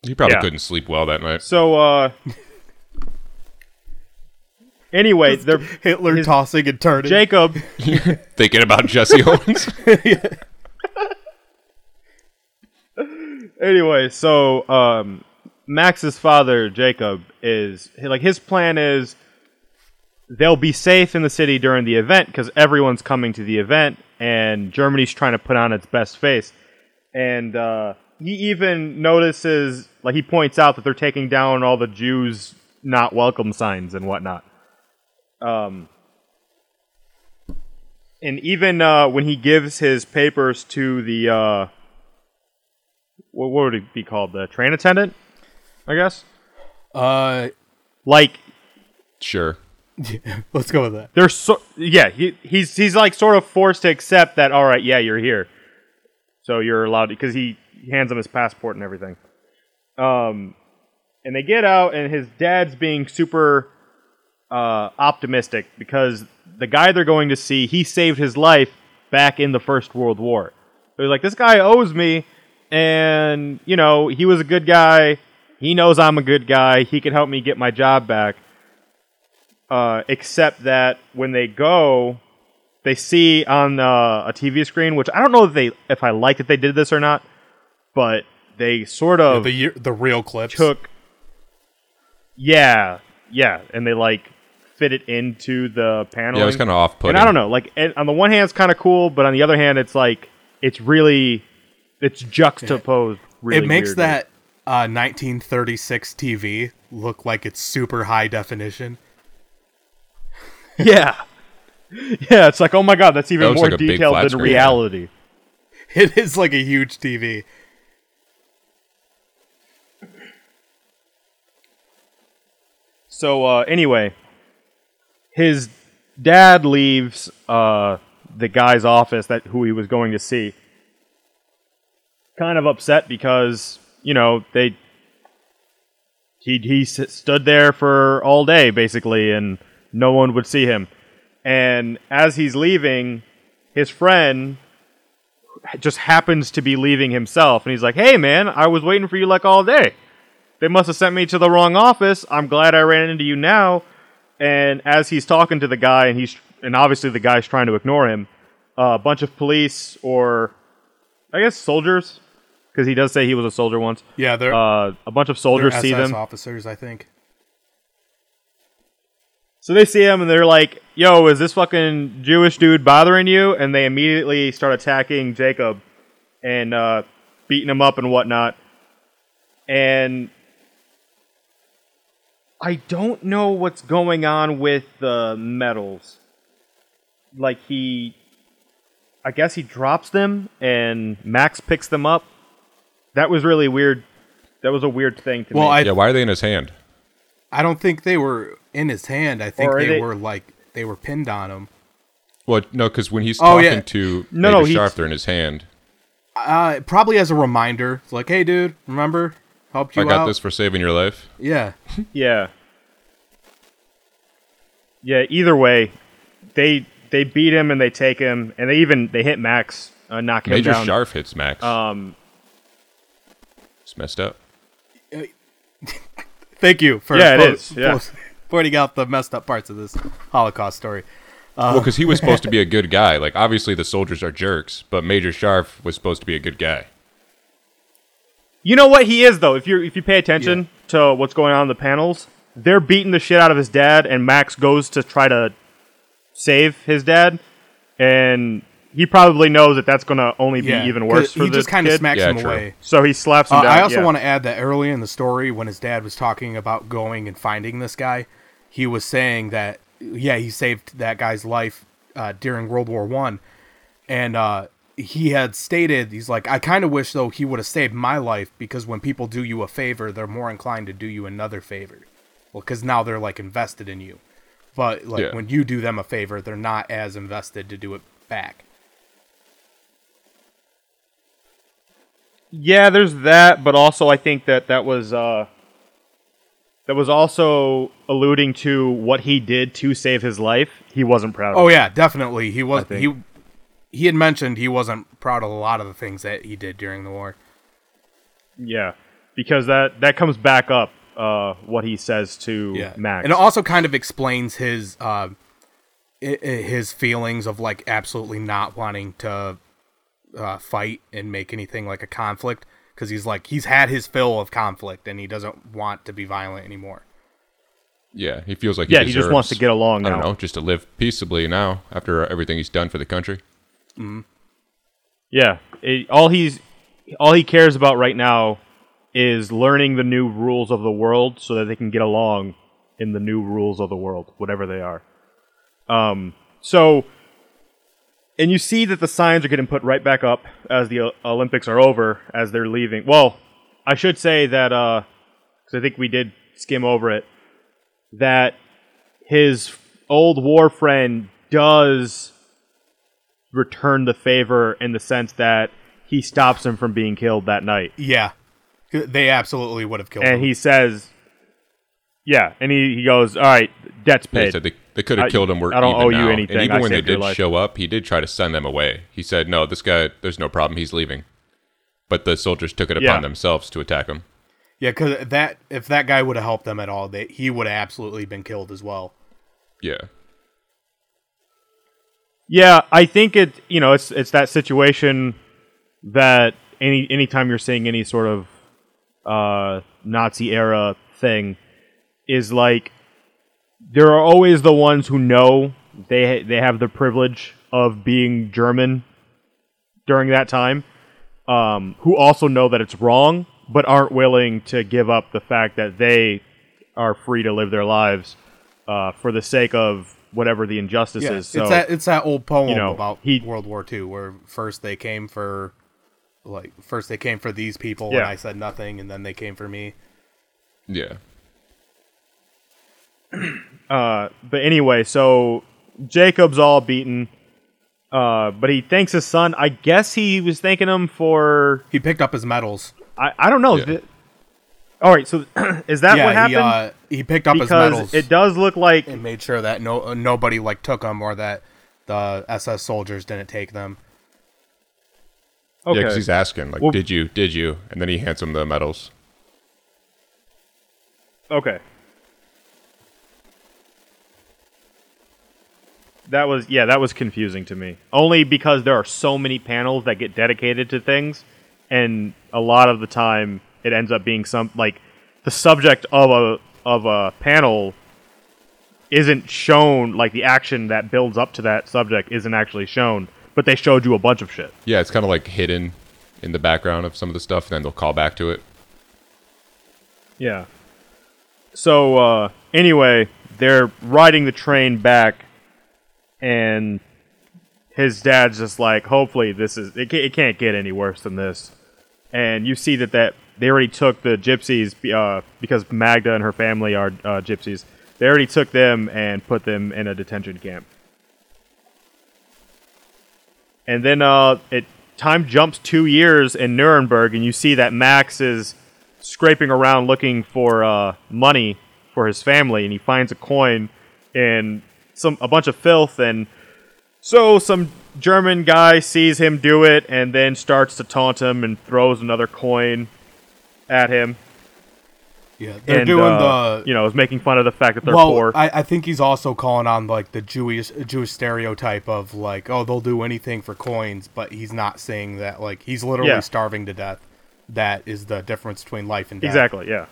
He probably Yeah. couldn't sleep well that night. so. Uh, anyway, they're Hitler His- tossing and turning. Jacob. Thinking about Jesse Owens. anyway, so um, Max's father, Jacob, is like his plan is they'll be safe in the city during the event because everyone's coming to the event, and Germany's trying to put on its best face. And uh, he even notices, like, he points out that they're taking down all the Jews not welcome signs and whatnot. Um, and even uh, when he gives his papers to the uh, what, what would it be called? The train attendant, I guess. Uh, Like sure. let's go with that. they're so yeah. He, he's he's like sort of forced to accept that. All right, yeah, you're here, so you're allowed because he hands him his passport and everything. Um, and they get out, and his dad's being super uh, optimistic because the guy they're going to see, he saved his life back in the First World War. He's like, this guy owes me, and you know he was a good guy. He knows I'm a good guy. He can help me get my job back. Uh, except that when they go, they see on uh, a TV screen, which I don't know if they if I like that they did this or not, but they sort of the the real clips. took yeah yeah and they like fit it into the panel Yeah, it was kind of off putting. and i don't know like it, on the one hand it's kind of cool but on the other hand it's like it's really it's juxtaposed really it makes weirdly. that uh, 1936 TV look like it's super high definition. yeah yeah it's like oh my god that's even That more like detailed than screen, yeah. reality It is like a huge TV. So uh, anyway, his dad leaves uh, the guy's office that who he was going to see. Kind of upset because you know they he he stood there for all day basically, and no one would see him. And as he's leaving, his friend just happens to be leaving himself, and he's like, "Hey, man, I was waiting for you like all day." they must have sent me to the wrong office. I'm glad I ran into you now. And as he's talking to the guy, and he's and obviously the guy's trying to ignore him, uh, a bunch of police or I guess soldiers, because he does say he was a soldier once. Yeah, they're, Uh, a bunch of soldiers see them, officers, I think. so they see him and they're like, "Yo, is this fucking Jewish dude bothering you?" And they immediately start attacking Jacob and uh, beating him up and whatnot. And I don't know what's going on with the medals. Like he, I guess he drops them and Max picks them up. That was really weird. That was a weird thing to Well, me. I Yeah, why are they in his hand? I don't think they were in his hand. I think they, they- were like they were pinned on him. Well, no, because when he's Oh, talking yeah. to No, Major no, Sharp, they're in his hand. Uh, probably as a reminder. It's like, hey, dude, remember? Helped you I got out. this for saving your life. Yeah. Yeah. Yeah. Either way, they they beat him and they take him and they even they hit Max, uh, knock him Major down. Sharp hits Max. Um. it's messed up. Thank you for Yeah, it po- is, yeah. po- pointing out the messed up parts of this Holocaust story. well, because he was supposed to be a good guy. Like, obviously, the soldiers are jerks, but Major Sharp was supposed to be a good guy. You know what he is though. If you if you pay attention to what's going on in the panels, they're beating the shit out of his dad, and Max goes to try to save his dad, and he probably knows that that's going to only be Yeah, even worse for he the just kind of kid. smacks Yeah, him true. away. So he slaps him Uh, down. I also yeah. want to add that early in the story, when his dad was talking about going and finding this guy, he was saying that yeah, he saved that guy's life uh, during World War One, and uh, he had stated he's like, I kind of wish though he would have saved my life because when people do you a favor, they're more inclined to do you another favor. Well, because now they're like invested in you, but like Yeah. when you do them a favor, they're not as invested to do it back. Yeah, there's that, but also I think that that was uh, that was also alluding to what he did to save his life. He wasn't proud. Oh of. yeah, definitely. He was he he had mentioned he wasn't proud of a lot of the things that he did during the war. yeah, because that that comes back up uh, what he says to Yeah, Max. and it also kind of explains his uh, i- i- his feelings of like absolutely not wanting to uh, fight and make anything like a conflict because he's like he's had his fill of conflict and he doesn't want to be violent anymore. Yeah, he feels like yeah, he, he just wants to get along I now. don't know, just to live peaceably now after everything he's done for the country. Yeah, it, all he's all he cares about right now is learning the new rules of the world so that they can get along in the new rules of the world, whatever they are. Um, so, and you see that the signs are getting put right back up as the Olympics are over, as they're leaving. Well, I should say that because I think we did skim over it, that his old war friend does return the favor in the sense that he stops him from being killed that night. Yeah, they absolutely would have killed And him. And he says, yeah, and he, he goes, all right, debt's Yeah, he paid. they, they could have killed him. We're I don't even owe you anything. And even I when they did life. show up, he did try to send them away. He said, "No, this guy, there's no problem. He's leaving." but the soldiers took it upon Yeah. themselves to attack him. Yeah, because that if that guy would have helped them at all, they, he would have absolutely been killed as well. Yeah. Yeah, I think it. You know, it's it's that situation that any anytime you're seeing any sort of uh, Nazi era thing is like there are always the ones who know they they have the privilege of being German during that time, um, who also know that it's wrong, but aren't willing to give up the fact that they are free to live their lives uh, for the sake of whatever the injustice Yeah, is. So, it's that it's that old poem you know, about he- World War II where first they came for like first they came for these people and I said nothing and then they came for me. Yeah. Uh, but anyway, so Jacob's all beaten. Uh, but he thanks his son. I guess he was thanking him for. He picked up his medals. I, I don't know. Yeah. Th- all right, so is that yeah, what happened? he uh, he picked up his because medals it does look like and made sure that no uh, nobody like took them or that the SS soldiers didn't take them. Okay. Yeah, because he's asking, like, Well- did you, did you? And then he hands him the medals. Okay. That was yeah, that was confusing to me. Only because there are so many panels that get dedicated to things and a lot of the time it ends up being some like the subject of a of a panel isn't shown like the action that builds up to that subject isn't actually shown, but they showed you a bunch of shit. Yeah, it's kind of like hidden in the background of some of the stuff, and then they'll call back to it. Yeah. So uh, anyway, they're riding the train back, and his dad's just like, "Hopefully, this is it. It can't get any worse than this." And you see that that they already took the gypsies uh, because Magda and her family are uh, gypsies. They already took them and put them in a detention camp. And then uh, it time jumps two years in Nuremberg, and you see that Max is scraping around looking for uh, money for his family, and he finds a coin and some a bunch of filth, and so some German guy sees him do it, and then starts to taunt him and throws another coin at him. Yeah, they're and, doing uh, the you know is making fun of the fact that they're well, poor. I, I think he's also calling on like the Jewish Jewish stereotype of like, oh, they'll do anything for coins, but he's not saying that like he's literally Yeah. starving to death. That is the difference between life and death. Exactly, yeah.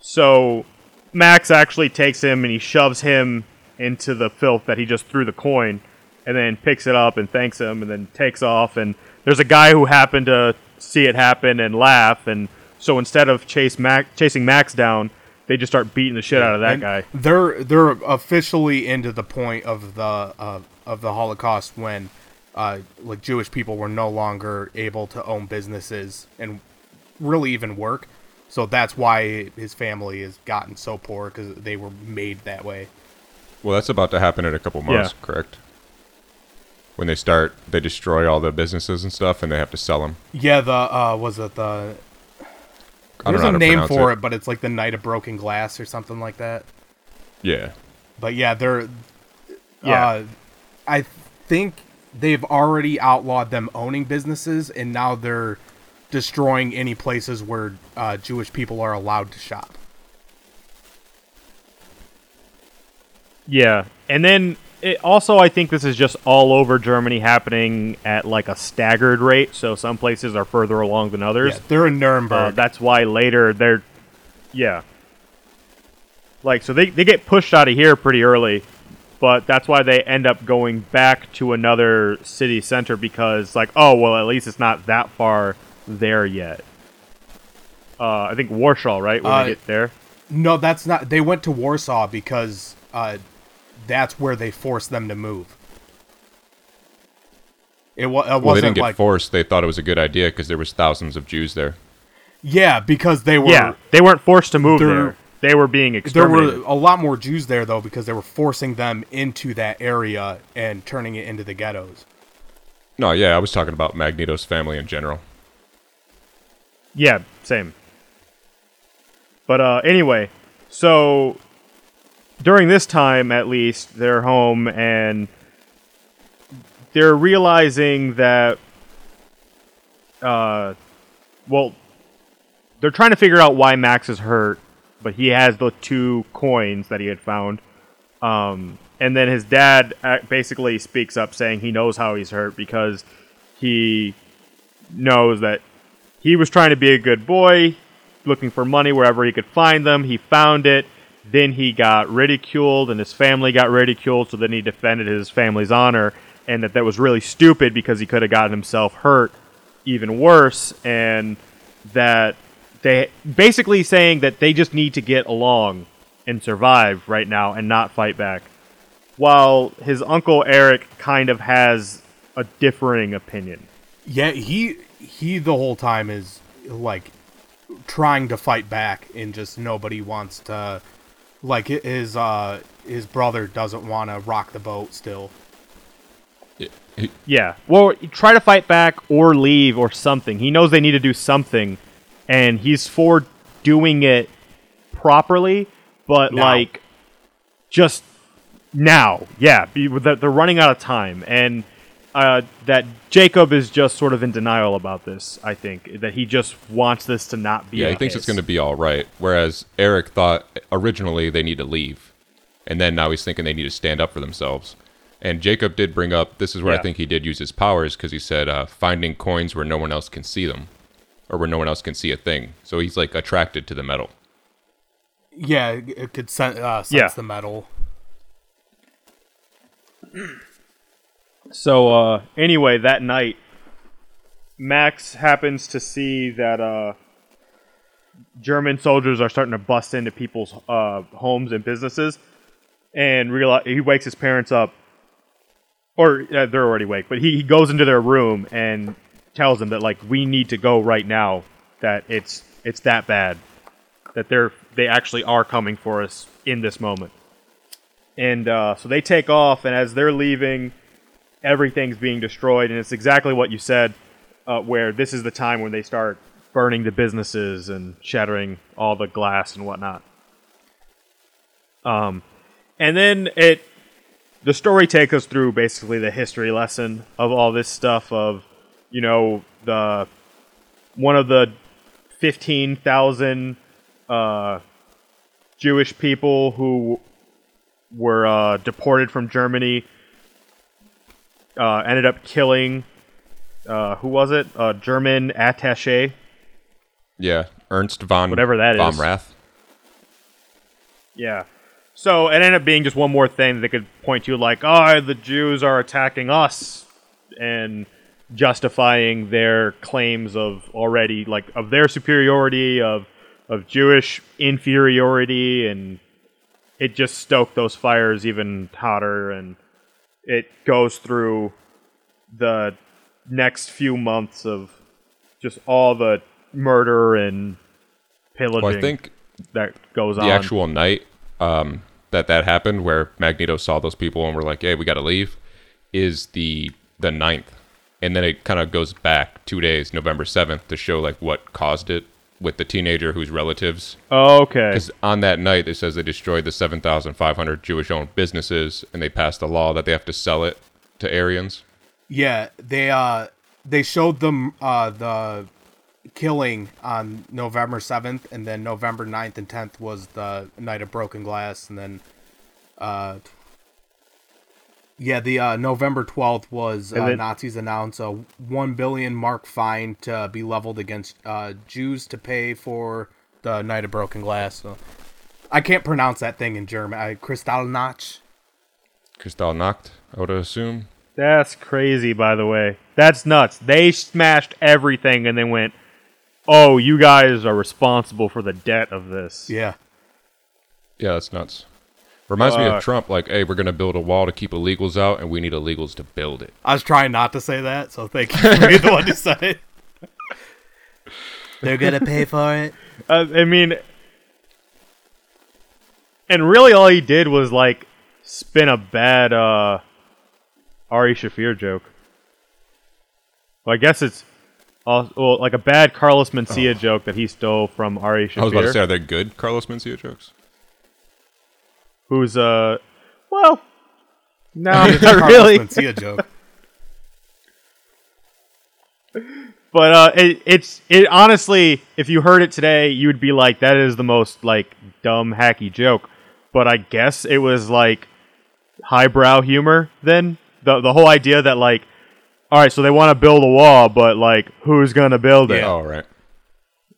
So Max actually takes him and he shoves him into the filth that he just threw the coin and then picks it up and thanks him and then takes off and there's a guy who happened to see it happen and laugh and so instead of chase Mac chasing Max down, they just start beating the shit out of that And guy. They're they're officially into the point of the uh, of the Holocaust when uh, like Jewish people were no longer able to own businesses and really even work. So that's why his family has gotten so poor because they were made that way. Well, that's about to happen in a couple months, Yeah. correct? When they start, they destroy all the businesses and stuff, and they have to sell them. Yeah, the uh, was it the I don't there's know a name for it. it. but it's like the Night of Broken Glass or something like that. Yeah. But yeah, they're Yeah. Uh, I think they've already outlawed them owning businesses, and now they're destroying any places where uh, Jewish people are allowed to shop. Yeah, and then it also I think this is just all over Germany happening at like a staggered rate. So some places are further along than others. Yeah, they're in Uh, Nuremberg. that's why later they're, yeah. Like so they they get pushed out of here pretty early, but that's why they end up going back to another city center because like oh well at least it's not that far there yet. Uh, I think Warsaw right when Uh, they get there. no, that's not. They went to Warsaw because uh, that's where they forced them to move. It, wa- it Well, they didn't get like forced. They thought it was a good idea because there was thousands of Jews there. yeah, because they were yeah, they weren't forced to move they're- there. They were being there were a lot more Jews there though because they were forcing them into that area and turning it into the ghettos. No, yeah, I was talking about Magneto's family in general. Yeah, same. But uh, anyway, so during this time, at least, they're home and they're realizing that uh, well, they're trying to figure out why Max is hurt, but he has the two coins that he had found. Um, and then his dad uh, basically speaks up saying he knows how he's hurt because he knows that he was trying to be a good boy, looking for money wherever he could find them. He found it. Then he got ridiculed, and his family got ridiculed. So then he defended his family's honor, and that that was really stupid because he could have gotten himself hurt even worse, and that they basically saying that they just need to get along and survive right now and not fight back. While his uncle Eric kind of has a differing opinion. Yeah, he he the whole time is like trying to fight back and just nobody wants to like his uh his brother doesn't want to rock the boat still. He- he- Yeah. Well, try to fight back or leave or something. He knows they need to do something, and he's for doing it properly, but Now. like just now. Yeah, they're they're running out of time, and uh, that Jacob is just sort of in denial about this. I think that he just wants this to not be. yeah, he thinks it's going to be all right. Whereas Eric thought originally they need to leave, and then now he's thinking they need to stand up for themselves. And Jacob did bring up this is where Yeah. I think he did use his powers because he said uh, finding coins where no one else can see them, or where no one else can see a thing. So he's like attracted to the metal. Yeah, it it could sen- uh, sense Yeah. the metal. So uh, anyway, that night, Max happens to see that uh, German soldiers are starting to bust into people's uh, homes and businesses, and realize he wakes his parents up, or uh, they're already awake, but he, he goes into their room and tells them that like we need to go right now, that it's it's that bad, that they're they actually are coming for us in this moment, and uh, so they take off, and as they're leaving everything's being destroyed, and it's exactly what you said, uh, where this is the time when they start burning the businesses and shattering all the glass and whatnot. Um, and then it, the story takes us through basically the history lesson of all this stuff of, you know, the one of the fifteen thousand uh, Jewish people who were uh, deported from Germany uh, ended up killing uh, who was it? A German attaché. Yeah, Ernst von Whatever that von is. Rath. Yeah. So it ended up being just one more thing that they could point to, like, oh, the Jews are attacking us, and justifying their claims of already, like, of their superiority, of of Jewish inferiority, and it just stoked those fires even hotter, and it goes through the next few months of just all the murder and pillaging Well, I think that goes the on. The actual night um, that that happened, where Magneto saw those people and were like, "Hey, we got to leave," is the the 9th. and then it kind of goes back two days, November seventh, to show like what caused it with the teenager whose relatives. Okay. Because on that night, it says they destroyed the seven thousand five hundred Jewish-owned businesses, and they passed a law that they have to sell it to Aryans. Yeah, they uh they showed them uh the killing on November 7th and then November 9th and 10th was the night of broken glass and then uh yeah, the uh, November 12th was uh, then- Nazis announced a 1 billion mark fine to be leveled against uh, Jews to pay for the night of broken glass. So I can't pronounce that thing in German. I Kristallnacht. Kristallnacht, I would assume. That's crazy, by the way. That's nuts. They smashed everything and then went, "Oh, you guys are responsible for the debt of this." Yeah. Yeah, that's nuts. Reminds me of Trump, like, hey, we're gonna build a wall to keep illegals out, and we need illegals to build it. I was trying not to say that, so thank you for being the one who said it. They're gonna pay for it. Uh, I mean, and really, all he did was like spin a bad uh, Ari Shaffir joke. Well, I guess it's all, well, like a bad Carlos Mencia joke that he stole from Ari Shaffir. I was about to say, are they good Carlos Mencia jokes? Who's uh, well, no, It's a not Carlos really. Mencia joke. but uh, it, it's it honestly, if you heard it today, you would be like, that is the most like dumb hacky joke. But I guess it was like highbrow humor. Then the the whole idea that like, all right, so they want to build a wall, but like, who's gonna build it? Yeah. Oh right.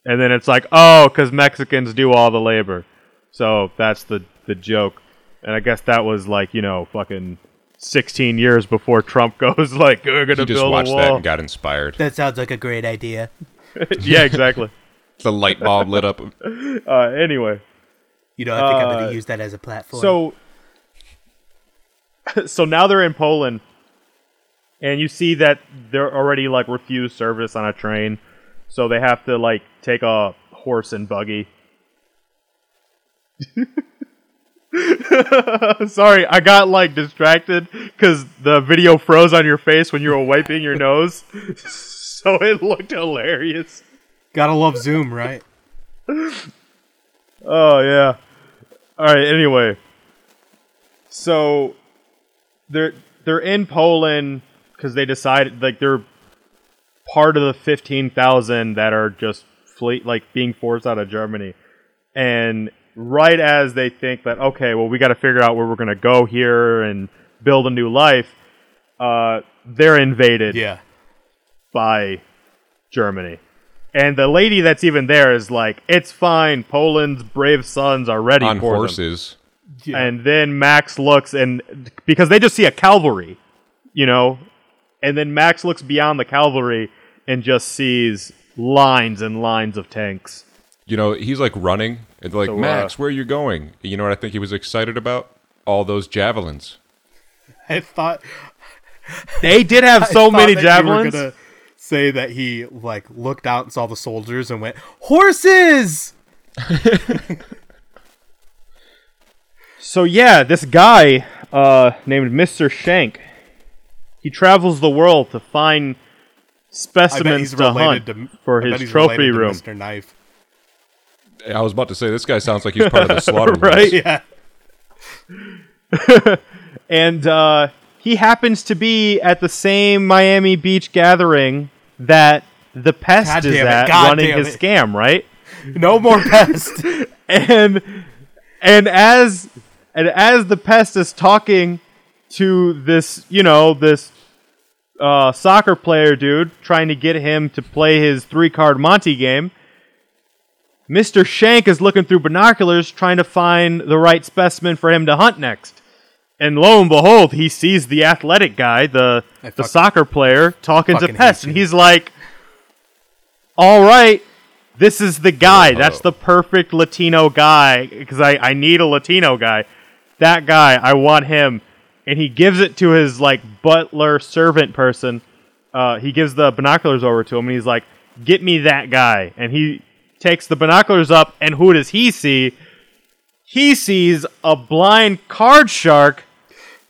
And then it's like, oh, because Mexicans do all the labor. So that's the the joke. And I guess that was like you know fucking. 16 years before Trump goes like we're gonna He just build watched a that wall. and got inspired. That sounds like a great idea. yeah, exactly. The light bulb lit up. Uh, anyway, You know, I think I'm Uh, going to use that as a platform. so so now they're in Poland, and you see that they're already like refused service on a train, so they have to like take a horse and buggy. Sorry, I got like distracted because the video froze on your face when you were wiping your nose, so it looked hilarious. Gotta love Zoom, right? Oh yeah. All right. Anyway, so they're they're in Poland because they decided like they're part of the fifteen thousand that are just fleet like being forced out of Germany, and right as they think that okay, well we got to figure out where we're gonna go here and build a new life, uh, they're invaded Yeah. by Germany. And the lady that's even there is like, it's fine. Poland's brave sons are ready on for them." horses. Yeah. And then Max looks and because they just see a cavalry, you know, and then Max looks beyond the cavalry and just sees lines and lines of tanks. You know, he's like running and like, So, uh, Max, where are you going? You know what I think he was excited about? All those javelins. I thought They did have so thought many that you were javelins. gonna say that he like looked out and saw the soldiers and went horses. So yeah, this guy uh, named Mr. Shank, he travels the world to find I bet specimens he's to related hunt to for I bet his he's trophy related to room. Mr. Knife. I was about to say, this guy sounds like he's part of the slaughter. Right? Yeah. and uh, he happens to be at the same Miami Beach gathering that the pest God is damn it, at God running damn his it. scam, right? No more pest. And and as and as the pest is talking to this, you know, this uh, soccer player dude trying to get him to play his three card Monty game. Mr. Shank is looking through binoculars trying to find the right specimen for him to hunt next. And lo and behold, he sees the athletic guy, the I the fuck- soccer player, talking to fucking Pest, hate and you. he's like, "All right, this is the guy. That's the perfect Latino guy because I I need a Latino guy. That guy, I want him." And he gives it to his like butler servant person. Uh, he gives the binoculars over to him, and he's like, "Get me that guy." And he takes the binoculars up, and who does he see? He sees a blind card shark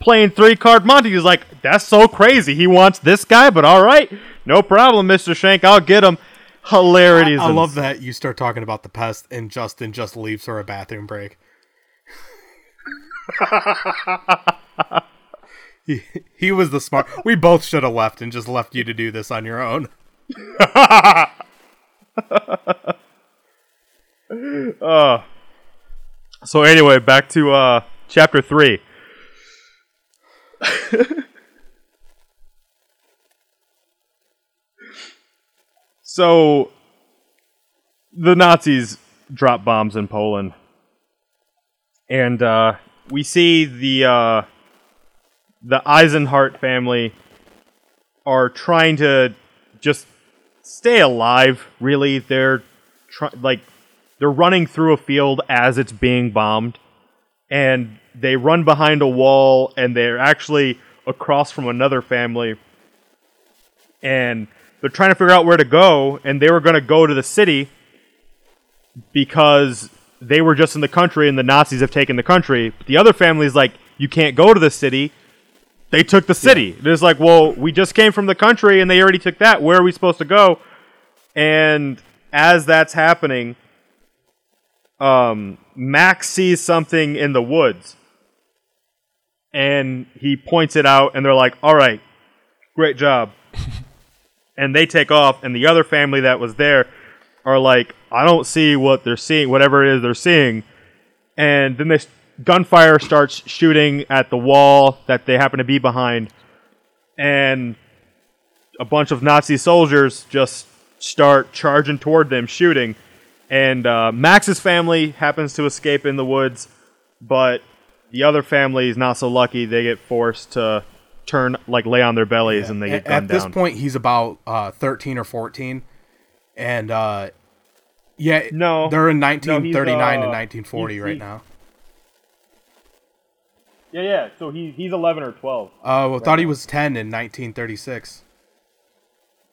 playing three card Monty. He's like, that's so crazy. He wants this guy, but all right, no problem, Mr. Shank. I'll get him. Hilarities. I love that you start talking about the pest and Justin just leaves for a bathroom break. he, he was the smart. We both should have left and just left you to do this on your own. So anyway, back to uh, chapter three. so the Nazis drop bombs in Poland, and uh, we see the uh, the Eisenhardt family are trying to just stay alive. Really, they're try- like they're running through a field as it's being bombed and they run behind a wall and they're actually across from another family and they're trying to figure out where to go and they were going to go to the city because they were just in the country and the Nazis have taken the country. But the other family's like you can't go to the city. They took the city. It's like well we just came from the country and they already took that. Where are we supposed to go? And as that's happening um, Max sees something in the woods, and he points it out, and they're like, "All right, great job." and they take off, and the other family that was there are like, I don't see what they're seeing, whatever it is they're seeing, and then this gunfire starts shooting at the wall that they happen to be behind, and a bunch of Nazi soldiers just start charging toward them, shooting. And uh, Max's family happens to escape in the woods, but the other family is not so lucky. They get forced to turn, like, lay on their bellies, and they At, get gunned at this down. point, he's about uh, 13 or 14. And, uh, yeah, No. they're in No, 1939 uh, and 1940 right now. yeah, yeah. So he, he's 11 or 12. Uh, well, thought he was 10 in 1936.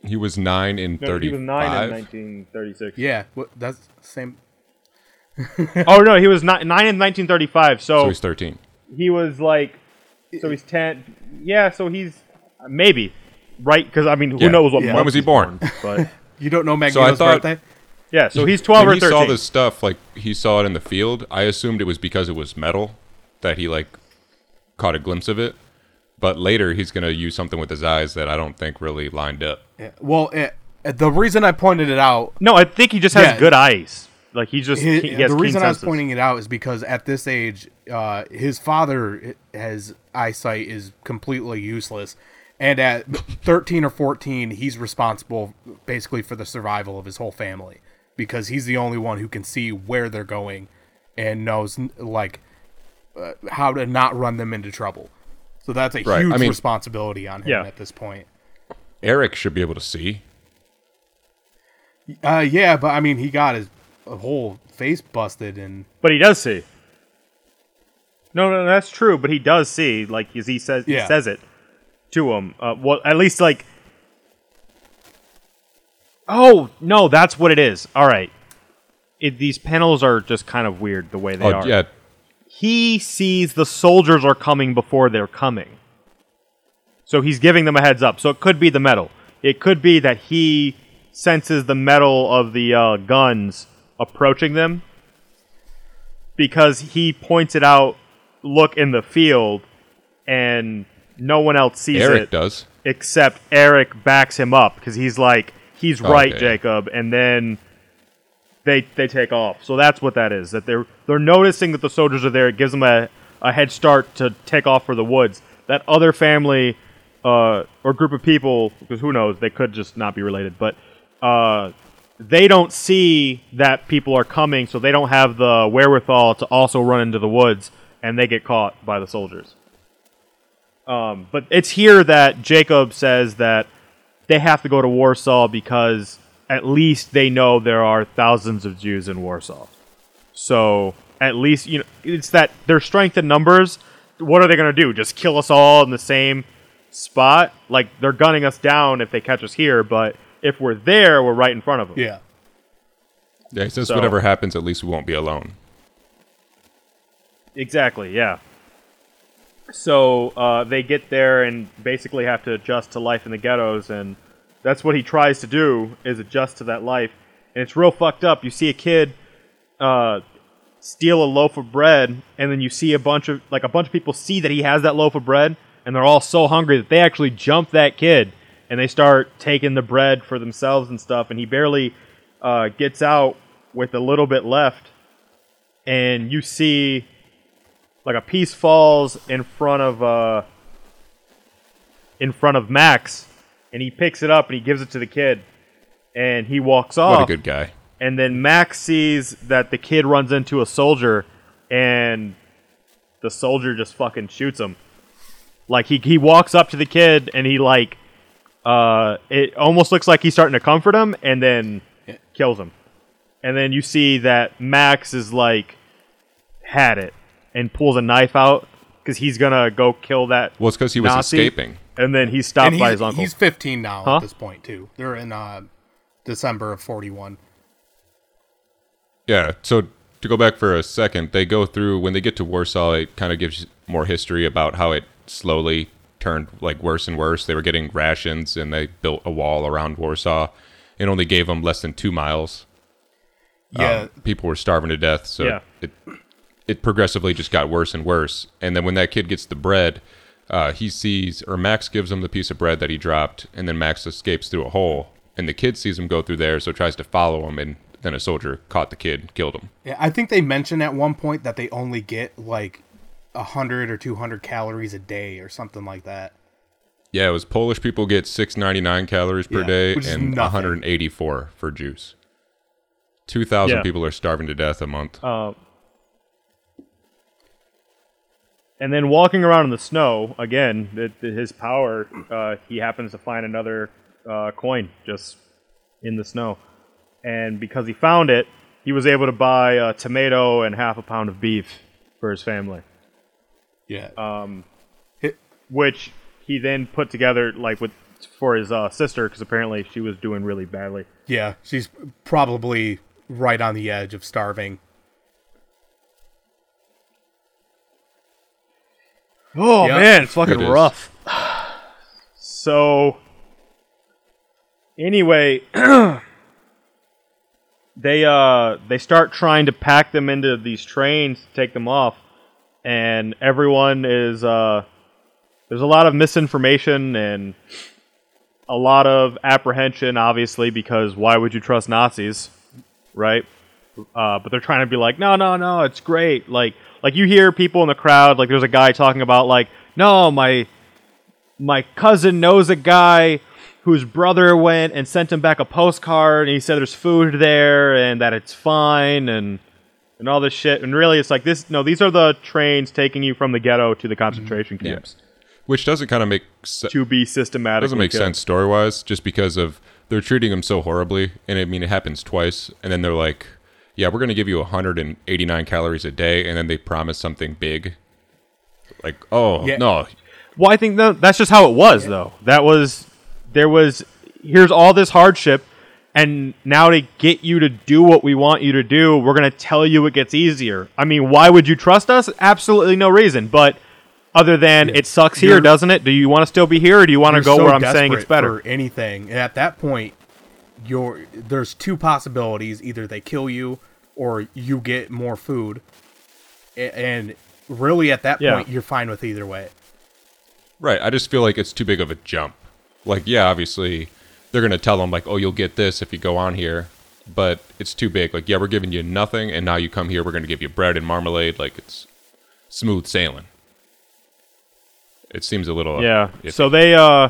He was nine in No, thirty he was 9 in 1936. Yeah, wh- that's the same. oh, no, he was ni- 9 in 1935. So So, he's thirteen. he was like, so he's 10. Yeah, so he's maybe. Right? Because, I mean, who Yeah. knows what Yeah. When was he he's born? But, You don't know Magneto's thought- birthday? yeah, so he's 12 when or he saw this stuff, like he saw it in the field, I assumed it was because it was metal that he like caught a glimpse of it. But later, he's gonna use something with his eyes that I don't think really lined up. Yeah. Well, it, the reason I pointed it out No, I think he just has Yeah. good eyes. Like, he just, Hi- he has the keen reason I was senses. pointing it out is because at this age, uh, his father has eyesight is completely useless, and at 13 or 14, he's responsible basically for the survival of his whole family because he's the only one who can see where they're going and knows like uh, how to not run them into trouble. So that's a Right, huge I mean- responsibility on him Yeah. at this point. Eric should be able to see. Uh, yeah, but I mean, he got his whole face busted and But he does see. No, no, that's true. But he does see, like as he says, Yeah. he says it to him. Uh, well, at least like. Oh no, that's what it is. All right, it, these panels are just kind of weird the way they oh are. yeah, He sees the soldiers are coming before they're coming, so he's giving them a heads up. So it could be the metal. It could be that he senses the metal of the uh, guns approaching them because he points it out. Look in the field, and no one else sees Eric it does. except Eric backs him up because he's like, he's right, Okay. Jacob, and then they they take off. So that's what that is. That they're they're noticing that the soldiers are there. It gives them a, a head start to take off for the woods. That other family uh, or group of people, because who knows, they could just not be related, but uh, they don't see that people are coming, so they don't have the wherewithal to also run into the woods, and they get caught by the soldiers. Um, but it's here that Jacob says that they have to go to Warsaw because at least they know there are thousands of Jews in Warsaw. So at least you know it's that their strength in numbers. What are they going to do? Just kill us all in the same spot? Like they're gunning us down if they catch us here, but if we're there, we're right in front of them. yeah. Yeah, since So- whatever happens, at least we won't be alone. Exactly, yeah. So uh, they get there and basically have to adjust to life in the ghettos, and that's what he tries to do is adjust to that life. And it's real fucked up. You see a kid uh, steal a loaf of bread, and then you see a bunch of like a bunch of people see that he has that loaf of bread, and they're all so hungry that they actually jump that kid and they start taking the bread for themselves and stuff. And he barely uh, gets out with a little bit left, and you see like a piece falls in front of uh in front of Max and he picks it up and he gives it to the kid and he walks off What a good guy. and then Max sees that the kid runs into a soldier and the soldier just fucking shoots him like he he walks up to the kid and he like uh it almost looks like he's starting to comfort him and then kills him and then you see that Max is like had it and pulls a knife out because he's gonna go kill that Well, it's because he was Nazi, escaping. and then he's stopped and by his uncle. he's 15 now Huh? at this point too. They're in uh, December of 41. Yeah. So to go back for a second, they go through when they get to Warsaw. It kind of gives more history about how it slowly turned like worse and worse. They were getting rations, and they built a wall around Warsaw. It only gave them less than two miles. Yeah, Um, people were starving to death. So Yeah. it it progressively just got worse and worse. And then when that kid gets the bread, uh, he sees, or Max gives him the piece of bread that he dropped, and then Max escapes through a hole, and the kid sees him go through there, so tries to follow him, and then a soldier caught the kid, and killed him. Yeah, I think they mentioned at one point that they only get like a hundred or two hundred calories a day or something like that. Yeah, it was Polish people get 699 calories per Yeah, day and nothing. 184 for juice. 2,000 Yeah. people are starving to death a month. Uh, and then walking around in the snow again, it, it- his power. Uh, he happens to find another uh, coin just in the snow, and because he found it, he was able to buy a tomato and half a pound of beef for his family, Yeah. um, Hit- which he then put together like with for his uh, sister because apparently she was doing really badly. yeah, she's probably right on the edge of starving. Oh Yep. man, it's fucking It is. rough. So anyway, they uh they start trying to pack them into these trains to take them off and everyone is uh there's a lot of misinformation and a lot of apprehension obviously because why would you trust Nazis, right? uh, but they're trying to be like, no, no, no, it's great. Like, like you hear people in the crowd, like there's a guy talking about like, no, my my cousin knows a guy whose brother went and sent him back a postcard, and he said there's food there and that it's fine and and all this shit. And really, it's like this. No, these are the trains taking you from the ghetto to the concentration mm-hmm. camps Which doesn't kind of make se- to be systematic. doesn't make killed. sense story wise, just because of they're treating them so horribly, and I mean it happens twice, and then they're like, "Yeah, we're gonna give you 189 calories a day," and then they promise something big, like, "Oh Yeah. no, Well, I think that, that's just how it was, though. That was there was here's all this hardship, and now to get you to do what we want you to do, we're gonna tell you it gets easier. I mean, why would you trust us? Absolutely no reason. But other than it sucks here, You're- doesn't it? Do you want to still be here, or do you want to go so where I'm saying it's better? for anything. And at that point, you're there's two possibilities: either they kill you or you get more food. And really, at that Yeah. point, you're fine with either way. Right. I just feel like it's too big of a jump. Like, yeah, obviously they're gonna tell them like, oh, you'll get this if you go on here, but it's too big. Like, yeah, we're giving you nothing, and now you come here, we're gonna give you bread and marmalade. Like, it's smooth sailing. It seems a little Yeah. iffy. So they uh.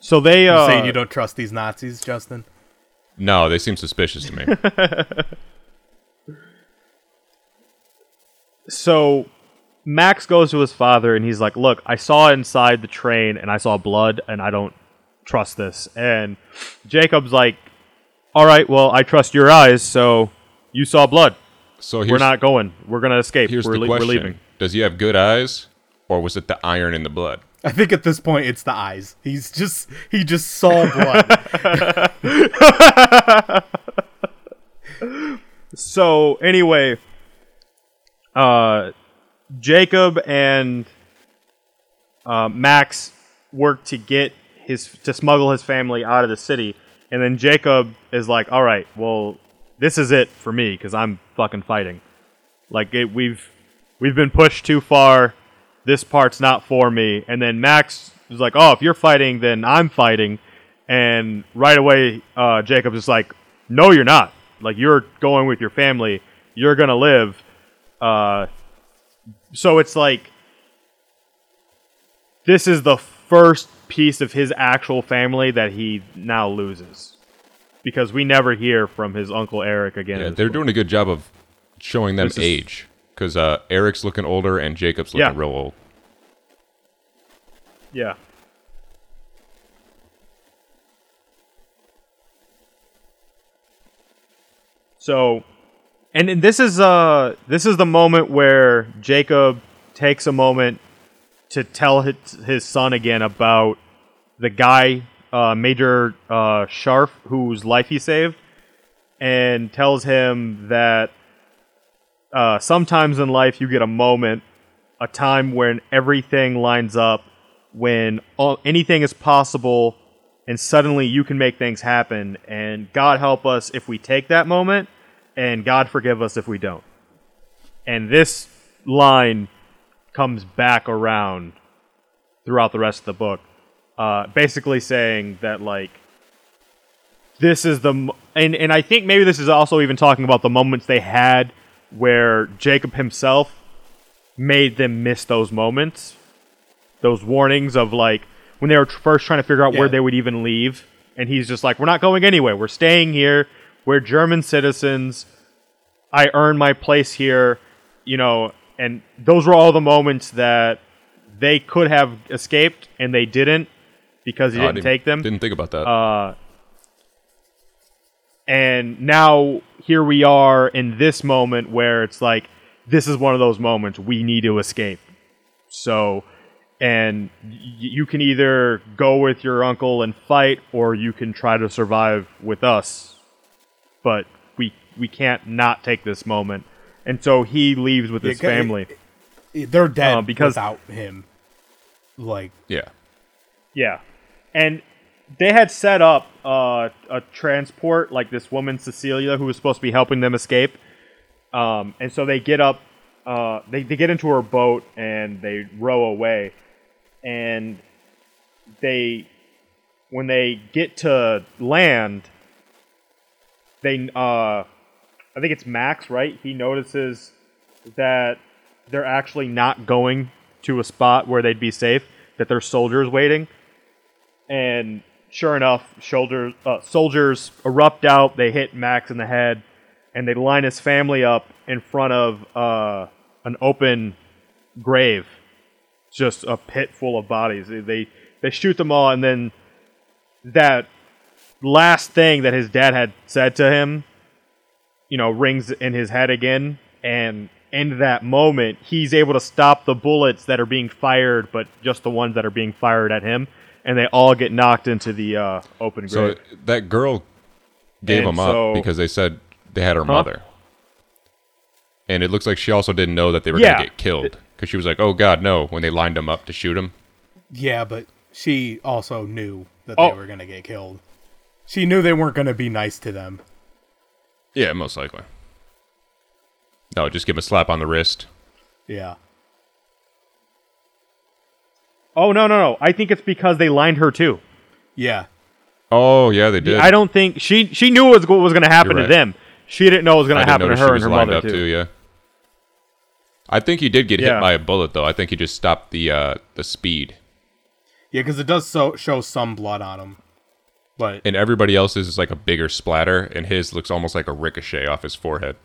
So they You uh. saying you don't trust these Nazis, Justin? no, they seem suspicious to me. so Max goes to his father and he's like, "Look, I saw inside the train and I saw blood and I don't trust this." And Jacob's like, "All right, well, I trust your eyes, so you saw blood. So here's, We're not going. We're going to escape. Here's we're, the le- we're leaving." Does he have good eyes, or was it the iron in the blood? I think at this point it's the eyes. He's just he just saw blood. So anyway, uh, Jacob and uh, Max work to get his to smuggle his family out of the city, and then Jacob is like, "All right, well, this is it for me because I'm fucking fighting. Like it, we've we've been pushed too far. This part's not for me." And then Max is like, "Oh, if you're fighting, then I'm fighting." And right away, uh, Jacob's like, "No, you're not. Like you're going with your family. You're gonna live." Uh, so it's like this is the first piece of his actual family that he now loses because we never hear from his uncle Eric again. Yeah, they're book. doing a good job of showing them is- age because uh, Eric's looking older and Jacob's looking Yeah. real old. Yeah. So, and, this is uh this is the moment where Jacob takes a moment to tell his, his son again about the guy uh, Major uh, Sharf whose life he saved, and tells him that uh, sometimes in life you get a moment, a time when everything lines up, when all, anything is possible, and suddenly you can make things happen. And God help us if we take that moment, and God forgive us if we don't. And this line comes back around throughout the rest of the book, uh, basically saying that like this is the m- and and I think maybe this is also even talking about the moments they had where Jacob himself made them miss those moments, those warnings of like when they were first trying to figure out where they would even leave, and he's just like, "We're not going anywhere. We're staying here. We're German citizens. I earned my place here." You know, and those were all the moments that they could have escaped and they didn't because he Oh, I didn't take them. Didn't think about that. Uh, and now here we are in this moment where it's like this is one of those moments we need to escape. So, and y- you can either go with your uncle and fight, or you can try to survive with us. But we we can't not take this moment. And so he leaves with his Yeah, 'cause it- family. They're dead Uh, because- without him. Like, yeah. Yeah, and they had set up uh, a transport, like this woman Cecilia, who was supposed to be helping them escape. Um, and so they get up, uh, they they get into her boat and they row away, and they when they get to land, they uh, I think it's Max, right? He notices that they're actually not going to a spot where they'd be safe. That there's soldiers waiting, and sure enough, shoulders, uh, soldiers erupt out. They hit Max in the head, and they line his family up in front of uh, an open grave, just a pit full of bodies. They they shoot them all, and then that last thing that his dad had said to him, you know, rings in his head again, and in that moment, he's able to stop the bullets that are being fired, but just the ones that are being fired at him, and they all get knocked into the uh, open So that girl gave And him up because they said they had her mother. And it looks like she also didn't know that they were Yeah. going to get killed because she was like, "Oh God, no!" When they lined him up to shoot him. yeah, but she also knew that Oh. they were going to get killed. She knew they weren't going to be nice to them. Yeah, most likely. No, just give him a slap on the wrist. Yeah. oh no, no, no! I think it's because they lined her too. Yeah. Oh yeah, they did. I don't think she she knew what was, was going to happen You're to them. She didn't know what was going to happen to her and her mother too. too. Yeah. I think he did get Yeah. hit by a bullet though. I think he just stopped the uh, the speed, Yeah, because it does so show some blood on him. But and everybody else's is like a bigger splatter, and his looks almost like a ricochet off his forehead.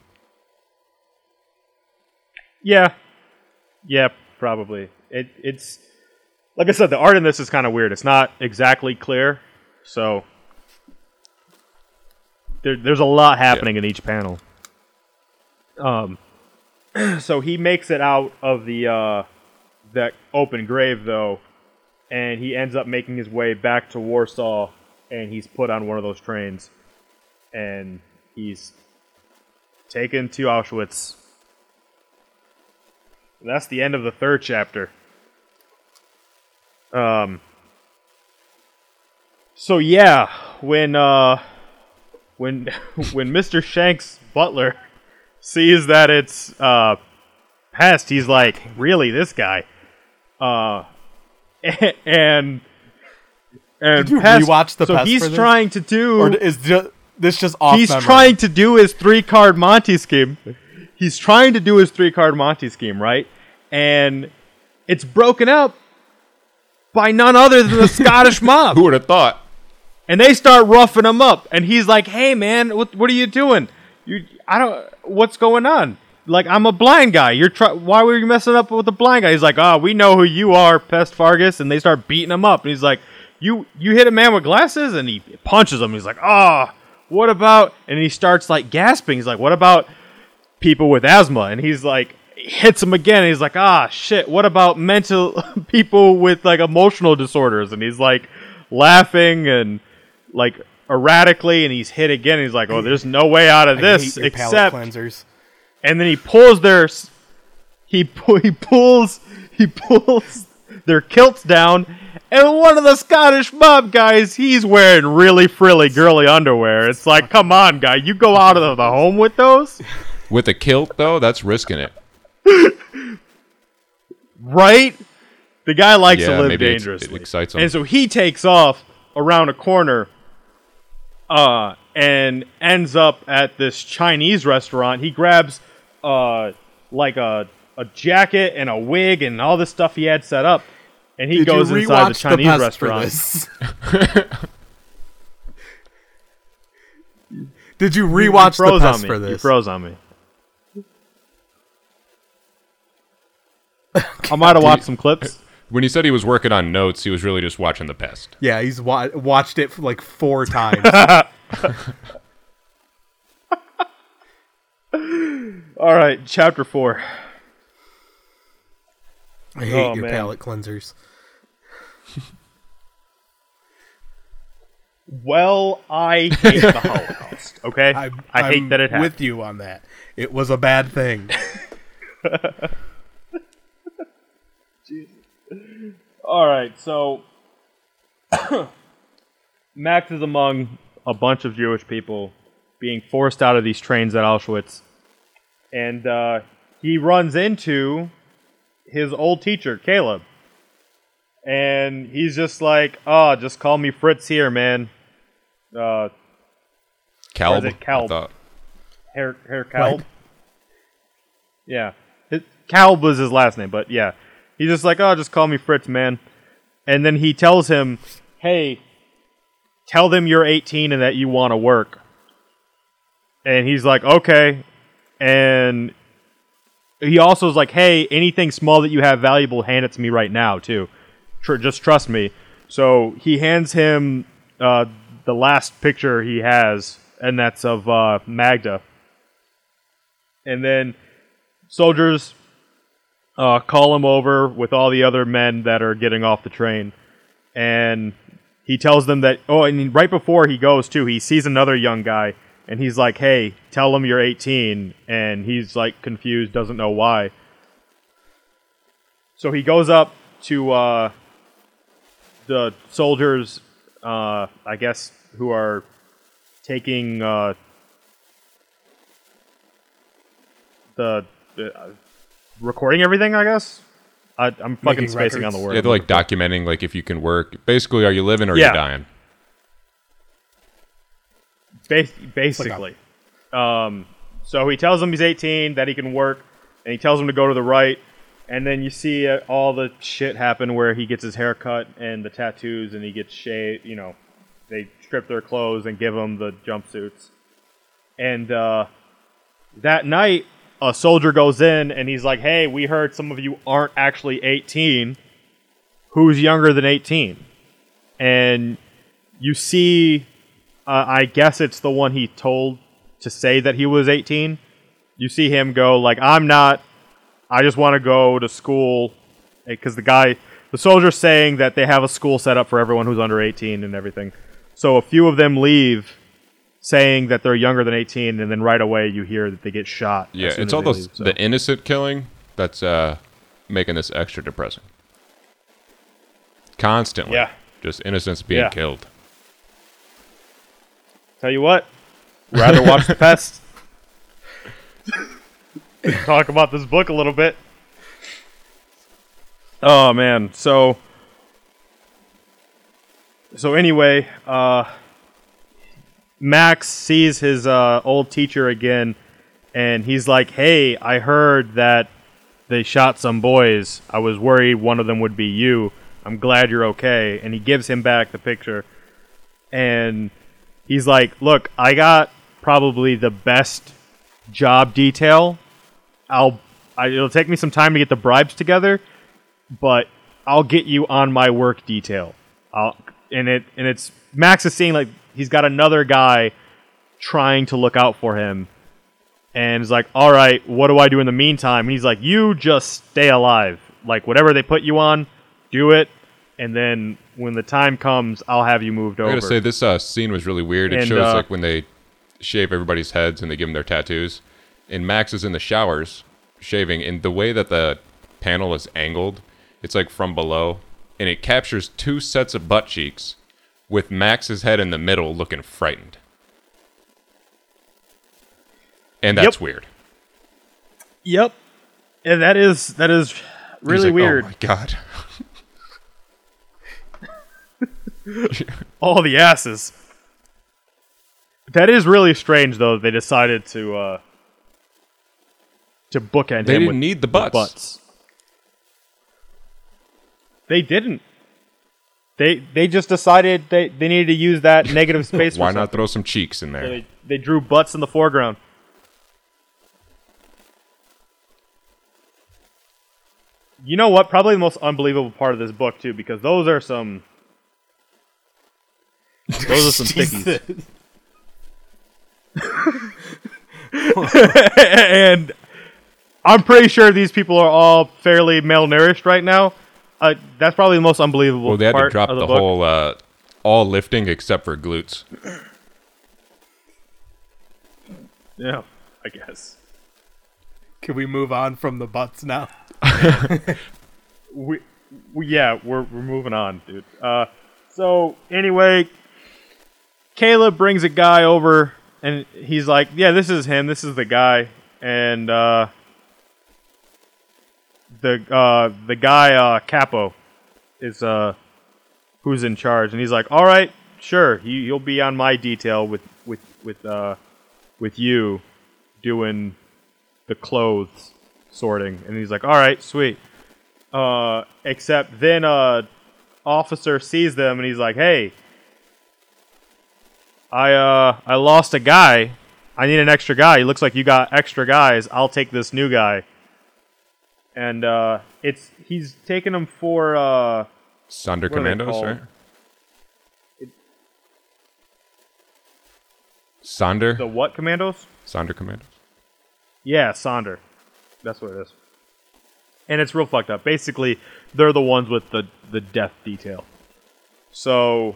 Yeah, yeah, probably. It it's like I said, the art in this is kind of weird. It's not exactly clear, so there, there's a lot happening in each panel. Um, so he makes it out of the uh, that open grave though, and he ends up making his way back to Warsaw, and he's put on one of those trains, and he's taken to Auschwitz. That's the end of the third chapter. Um. So yeah, when uh, when when Mr. Shanks Butler sees that it's uh pest, he's like, "Really, this guy?" Uh, and and Did you Pest- rewatch the so Pest he's for this? trying to do or is ju- this just off he's memory? trying to do his three card Monty scheme. He's trying to do his three card Monty scheme, right? And it's broken up by none other than the Scottish mob. Who would have thought? And they start roughing him up. And he's like, "Hey, man, what what are you doing? You, I don't. What's going on? Like, I'm a blind guy. You're try. Why were you messing up with the blind guy?" He's like, "Oh, we know who you are, Pest Vargas." And they start beating him up. And he's like, "You you hit a man with glasses?" And he punches him. He's like, "Oh, what about?" And he starts like gasping. He's like, "What about people with asthma?" And he's like. Hits him again. And he's like, ah, shit. What about mental people with like emotional disorders? And he's like laughing and like erratically, and he's hit again. And he's like, "Oh, there's no way out of this except." cleansers. And then he pulls their he pu- he pulls he pulls their kilts down, and one of the Scottish mob guys, he's wearing really frilly girly underwear. It's like, come on, guy, you go out of the home with those? With a kilt though, that's risking it. right? The guy likes Yeah, to live it dangerously. excites him. And so he takes off around a corner uh, and ends up at this Chinese restaurant. He grabs uh, like a, a jacket and a wig and all this stuff he had set up. And he Did goes inside the Chinese Pest for restaurant. Did you You rewatch the froze Pest on me. for You this? froze on me. I might have watched some clips. When he said he was working on notes, he was really just watching The Pest. Yeah, he's wa- watched it like four times. All right, chapter four. I hate Oh, your man. palate cleansers. Well, I hate the Holocaust. Okay, I, I hate I'm that it happened. with you on that. It was a bad thing. All right, so Max is among a bunch of Jewish people being forced out of these trains at Auschwitz, and uh, he runs into his old teacher, Caleb, and he's just like, "Oh, just call me Fritz here, man." Uh, Calb. it Calb? I thought. Hair Herr Kalb. Yeah, his, Kalb was his last name, but yeah, he's just like, oh, just call me Fritz, man. And then he tells him, hey, tell them you're 18 and that you want to work. And he's like, okay. And he also is like, hey, anything small that you have valuable, hand it to me right now, too. Tr- just trust me. So he hands him uh, the last picture he has, and that's of uh, Magda. And then soldiers uh, call him over with all the other men that are getting off the train, and he tells them that. Oh, and right before he goes too, he sees another young guy, and he's like, "Hey, tell him you're 18," and he's like confused, doesn't know why. So he goes up to uh, the soldiers, uh, I guess, who are taking uh, the, the uh, recording everything. I guess I, I'm fucking Making spacing on the word. Yeah, they're like documenting like if you can work. Basically, are you living or are Yeah. you dying? Bas- basically. Um, so he tells him he's 18, that he can work, and he tells him to go to the right. And then you see uh, all the shit happen where he gets his hair cut and the tattoos, and he gets shaved. You know, they strip their clothes and give him the jumpsuits. And uh, that night, a soldier goes in and he's like, "Hey, we heard some of you aren't actually 18. Who's younger than 18?" And you see uh, I guess it's the one he told to say that he was 18. You see him go like, "I'm not. I just want to go to school," because the guy, the soldier's saying that they have a school set up for everyone who's under 18 and everything. So a few of them leave, saying that they're younger than 18, and then right away you hear that they get shot. Yeah, it's all those leave, so. the innocent killing that's uh making this extra depressing. Constantly, Yeah. just innocents being Yeah. killed. Tell you what, rather watch The Pest. Talk about this book a little bit. Oh man, so so anyway, uh, Max sees his uh, old teacher again, and he's like, "Hey, I heard that they shot some boys. I was worried one of them would be you. I'm glad you're okay." And he gives him back the picture, and he's like, "Look, I got probably the best job detail. I'll I, it'll take me some time to get the bribes together, but I'll get you on my work detail. I'll and it and it's Max is seeing like he's got another guy trying to look out for him, and is like, "All right, what do I do in the meantime?" And he's like, "You just stay alive. Like whatever they put you on, do it." And then when the time comes, I'll have you moved over. I gotta say, this uh, scene was really weird. It And, shows uh, like when they shave everybody's heads and they give them their tattoos, and Max is in the showers shaving, and the way that the panel is angled, it's like from below, and it captures two sets of butt cheeks, with Max's head in the middle, looking frightened, and that's Yep. weird. Yep. And that is that is really like, weird. Oh my god. All the asses. That is really strange, though. They decided to uh, to bookend They him didn't with need the with butts. They didn't. They they just decided they, they needed to use that negative space. Why not throw some cheeks in So there? They, they drew butts in the foreground. You know what? Probably the most unbelievable part of this book too, because those are some. Those are some stickies. and I'm pretty sure these people are all fairly malnourished right now. Uh, that's probably the most unbelievable Well, they had to drop the, the, whole uh, all lifting except for glutes. Yeah, I guess. Can we move on from the butts now? we, we yeah, we're we're moving on, dude. Uh, so anyway, Caleb brings a guy over, and he's like, "Yeah, this is him. This is the guy." And uh, the uh, the guy uh, Capo is uh, who's in charge, and he's like, "All right, sure, you, you'll be on my detail with with with uh, with you doing the clothes sorting." And he's like, "All right, sweet." Uh, except then uh officer sees them and he's like, "Hey, I uh I lost a guy. I need an extra guy. He looks like you got extra guys. I'll take this new guy." And uh it's he's taking him for uh Sonder What are they Commandos, called? right? Sonder? the what commandos? Sonderkommandos? Yeah, Sonder. That's what it is. And it's real fucked up. Basically, they're the ones with the, the death detail. So,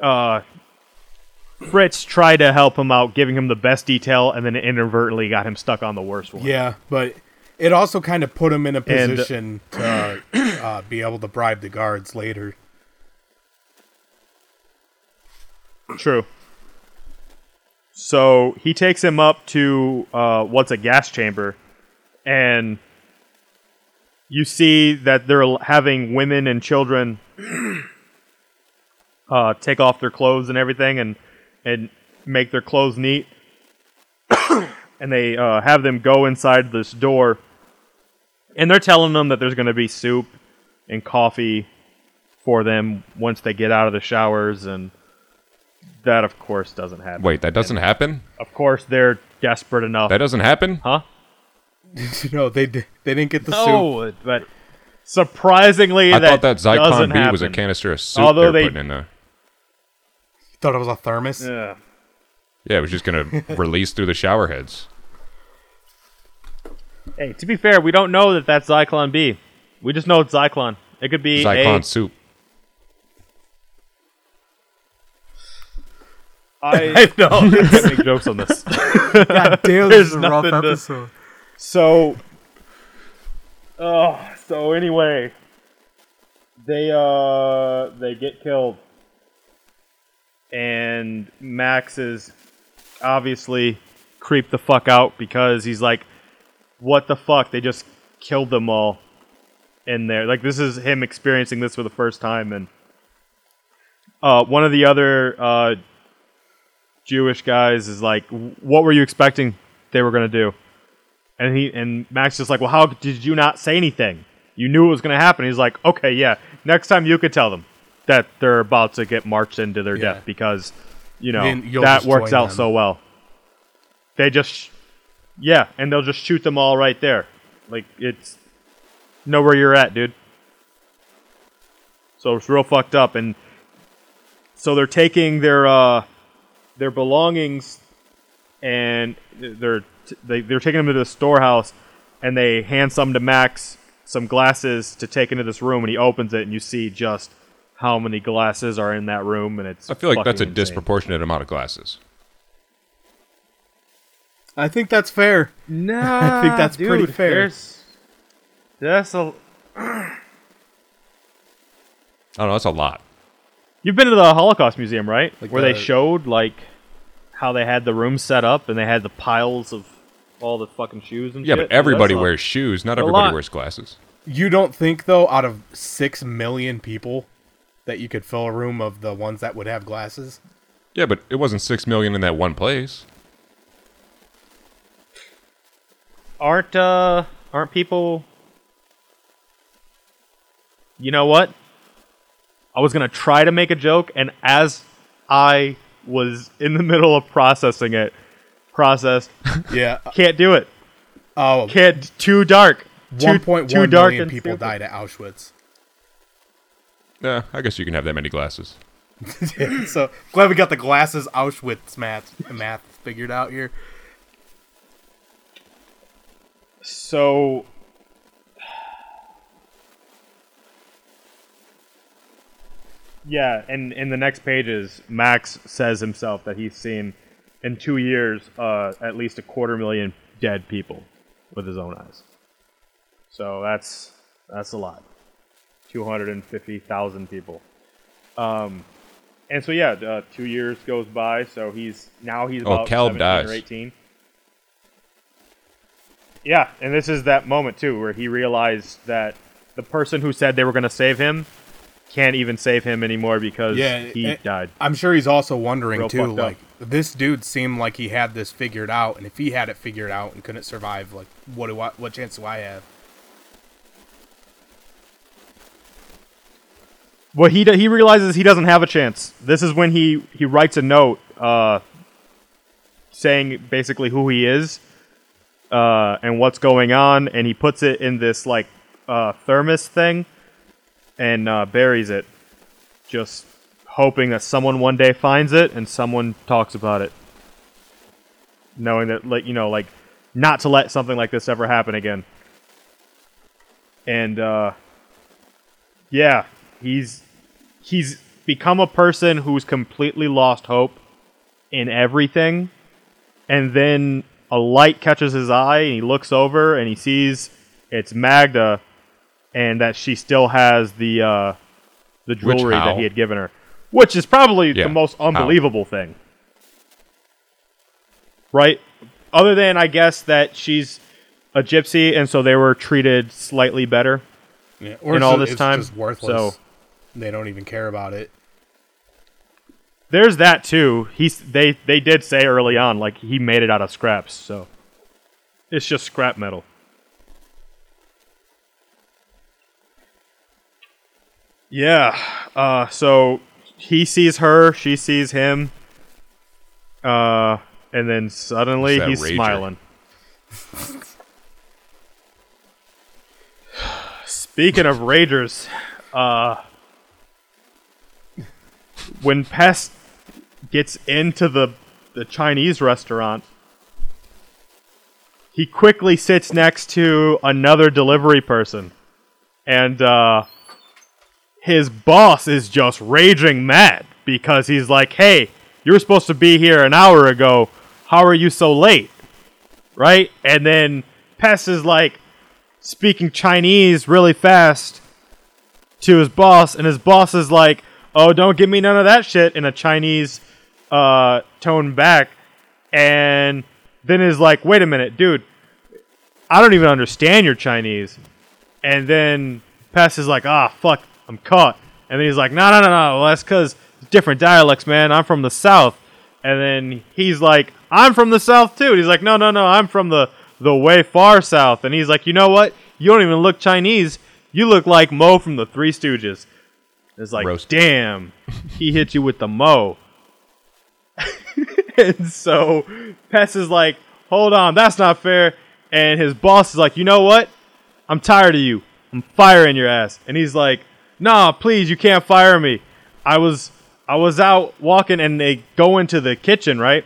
uh, Fritz tried to help him out, giving him the best detail, and then inadvertently got him stuck on the worst one. Yeah, but it also kind of put him in a And- position to uh, be able to bribe the guards later. True. So he takes him up to uh, what's a gas chamber, and you see that they're having women and children uh, take off their clothes and everything, and and make their clothes neat, and they uh, have them go inside this door, and they're telling them that there's going to be soup and coffee for them once they get out of the showers and that of course doesn't happen. Wait, that doesn't happen? Of course they're desperate enough. That doesn't happen? huh? no, they di- they didn't get the soup. No, but surprisingly I that thought that doesn't Zyklon B was a happen. canister of soup Although they they- were putting in there. Thought it was a thermos. Yeah. Yeah, it was just going to release through the shower heads. Hey, to be fair, we don't know that that's Zyklon B. We just know it's Zyklon. It could be Zyklon a, soup. I I know. can't make jokes on this. God damn, There's this is a rough nothing to- episode. So, oh, so anyway, they uh they get killed, and Max is obviously creeped the fuck out because he's like, "What the fuck? They just killed them all in there." Like this is him experiencing this for the first time, and uh, one of the other uh, Jewish guys is like, "What were you expecting they were gonna do?" And he and Max is like, "Well, how did you not say anything? You knew it was going to happen." He's like, "Okay, yeah. Next time you could tell them that they're about to get marched into their Yeah. death because, you know, Then that works out them. so well. They just, yeah, and they'll just shoot them all right there. Like it's know where you're at, dude. So it's real fucked up, and so they're taking their uh their belongings and they're they, they're taking them to the storehouse and they hand some to Max some glasses to take into this room and he opens it and you see just how many glasses are in that room and it's I feel like that's a insane. disproportionate amount of glasses. I think that's fair. Nah, I think that's pretty fair. There's, that's a I don't know, that's a lot. You've been to the Holocaust Museum, right? Like Where the- they showed like how they had the room set up and they had the piles of all the fucking shoes and Yeah, shit. but everybody That's a- wears shoes. Not a everybody lot. wears glasses. You don't think though, out of six million people, that you could fill a room of the ones that would have glasses? Yeah, but it wasn't six million in that one place. aren't uh aren't people you know what i was gonna try to make a joke and as i was in the middle of processing it processed Yeah. can't do it Oh, can't too dark too, 1.1 too dark people stupid. died at Auschwitz. Yeah, I guess you can have that many glasses. so glad we got the glasses Auschwitz math math figured out here. so yeah and in the next pages max says himself that he's seen in two years uh, at least a quarter million dead people with his own eyes so that's that's a lot 250000 people um, and so yeah uh, two years goes by so he's now he's Oh, about Caleb 17 or dies. 18 yeah, and this is that moment too where he realized that the person who said they were going to save him can't even save him anymore because Yeah, he and- died. I'm sure he's also wondering Real too, fucked up. like this dude seemed like he had this figured out, and if he had it figured out and couldn't survive, like what do I, what chance do I have? Well, he he realizes he doesn't have a chance. This is when he he writes a note uh, saying basically who he is uh, and what's going on, and he puts it in this like uh, thermos thing and uh, buries it, just hoping that someone one day finds it and someone talks about it, knowing that like you know like not to let something like this ever happen again. And uh, yeah, he's he's become a person who's completely lost hope in everything. And then a light catches his eye and he looks over and he sees it's Magda and that she still has the uh, the jewelry that he had given her which is probably Yeah, the most how? unbelievable thing. Right? Other than I guess that she's a gypsy and so they were treated slightly better Yeah, or In all this it's time, just worthless. so- they don't even care about it. There's that too. He's they they did say early on like he made it out of scraps, so it's just scrap metal. Yeah. Uh so he sees her, she sees him. Uh and then suddenly he's rager. smiling. Speaking of ragers, uh when Pest gets into the the Chinese restaurant, he quickly sits next to another delivery person, and uh, his boss is just raging mad because he's like, "Hey, you were supposed to be here an hour ago. How are you so late?" Right? And then Pest is like speaking Chinese really fast to his boss, and his boss is like, "Oh, don't give me none of that shit" in a Chinese uh, tone back, and then is like, "Wait a minute, dude, I don't even understand your Chinese." And then Pest is like, "Ah, fuck, I'm caught." And then he's like, "No, no, no, no. Well, that's because different dialects, man. I'm from the south." And then he's like, "I'm from the south too." And he's like, "No, no, no. I'm from the the way far south." And he's like, "You know what? You don't even look Chinese. You look like Moe from the Three Stooges." It's like, Roast. damn, he hit you with the Moe. and so Pest is like, hold on, that's not fair. And his boss is like, you know what? I'm tired of you. I'm firing your ass. And he's like, nah, please, you can't fire me. I was I was out walking and they go into the kitchen, right?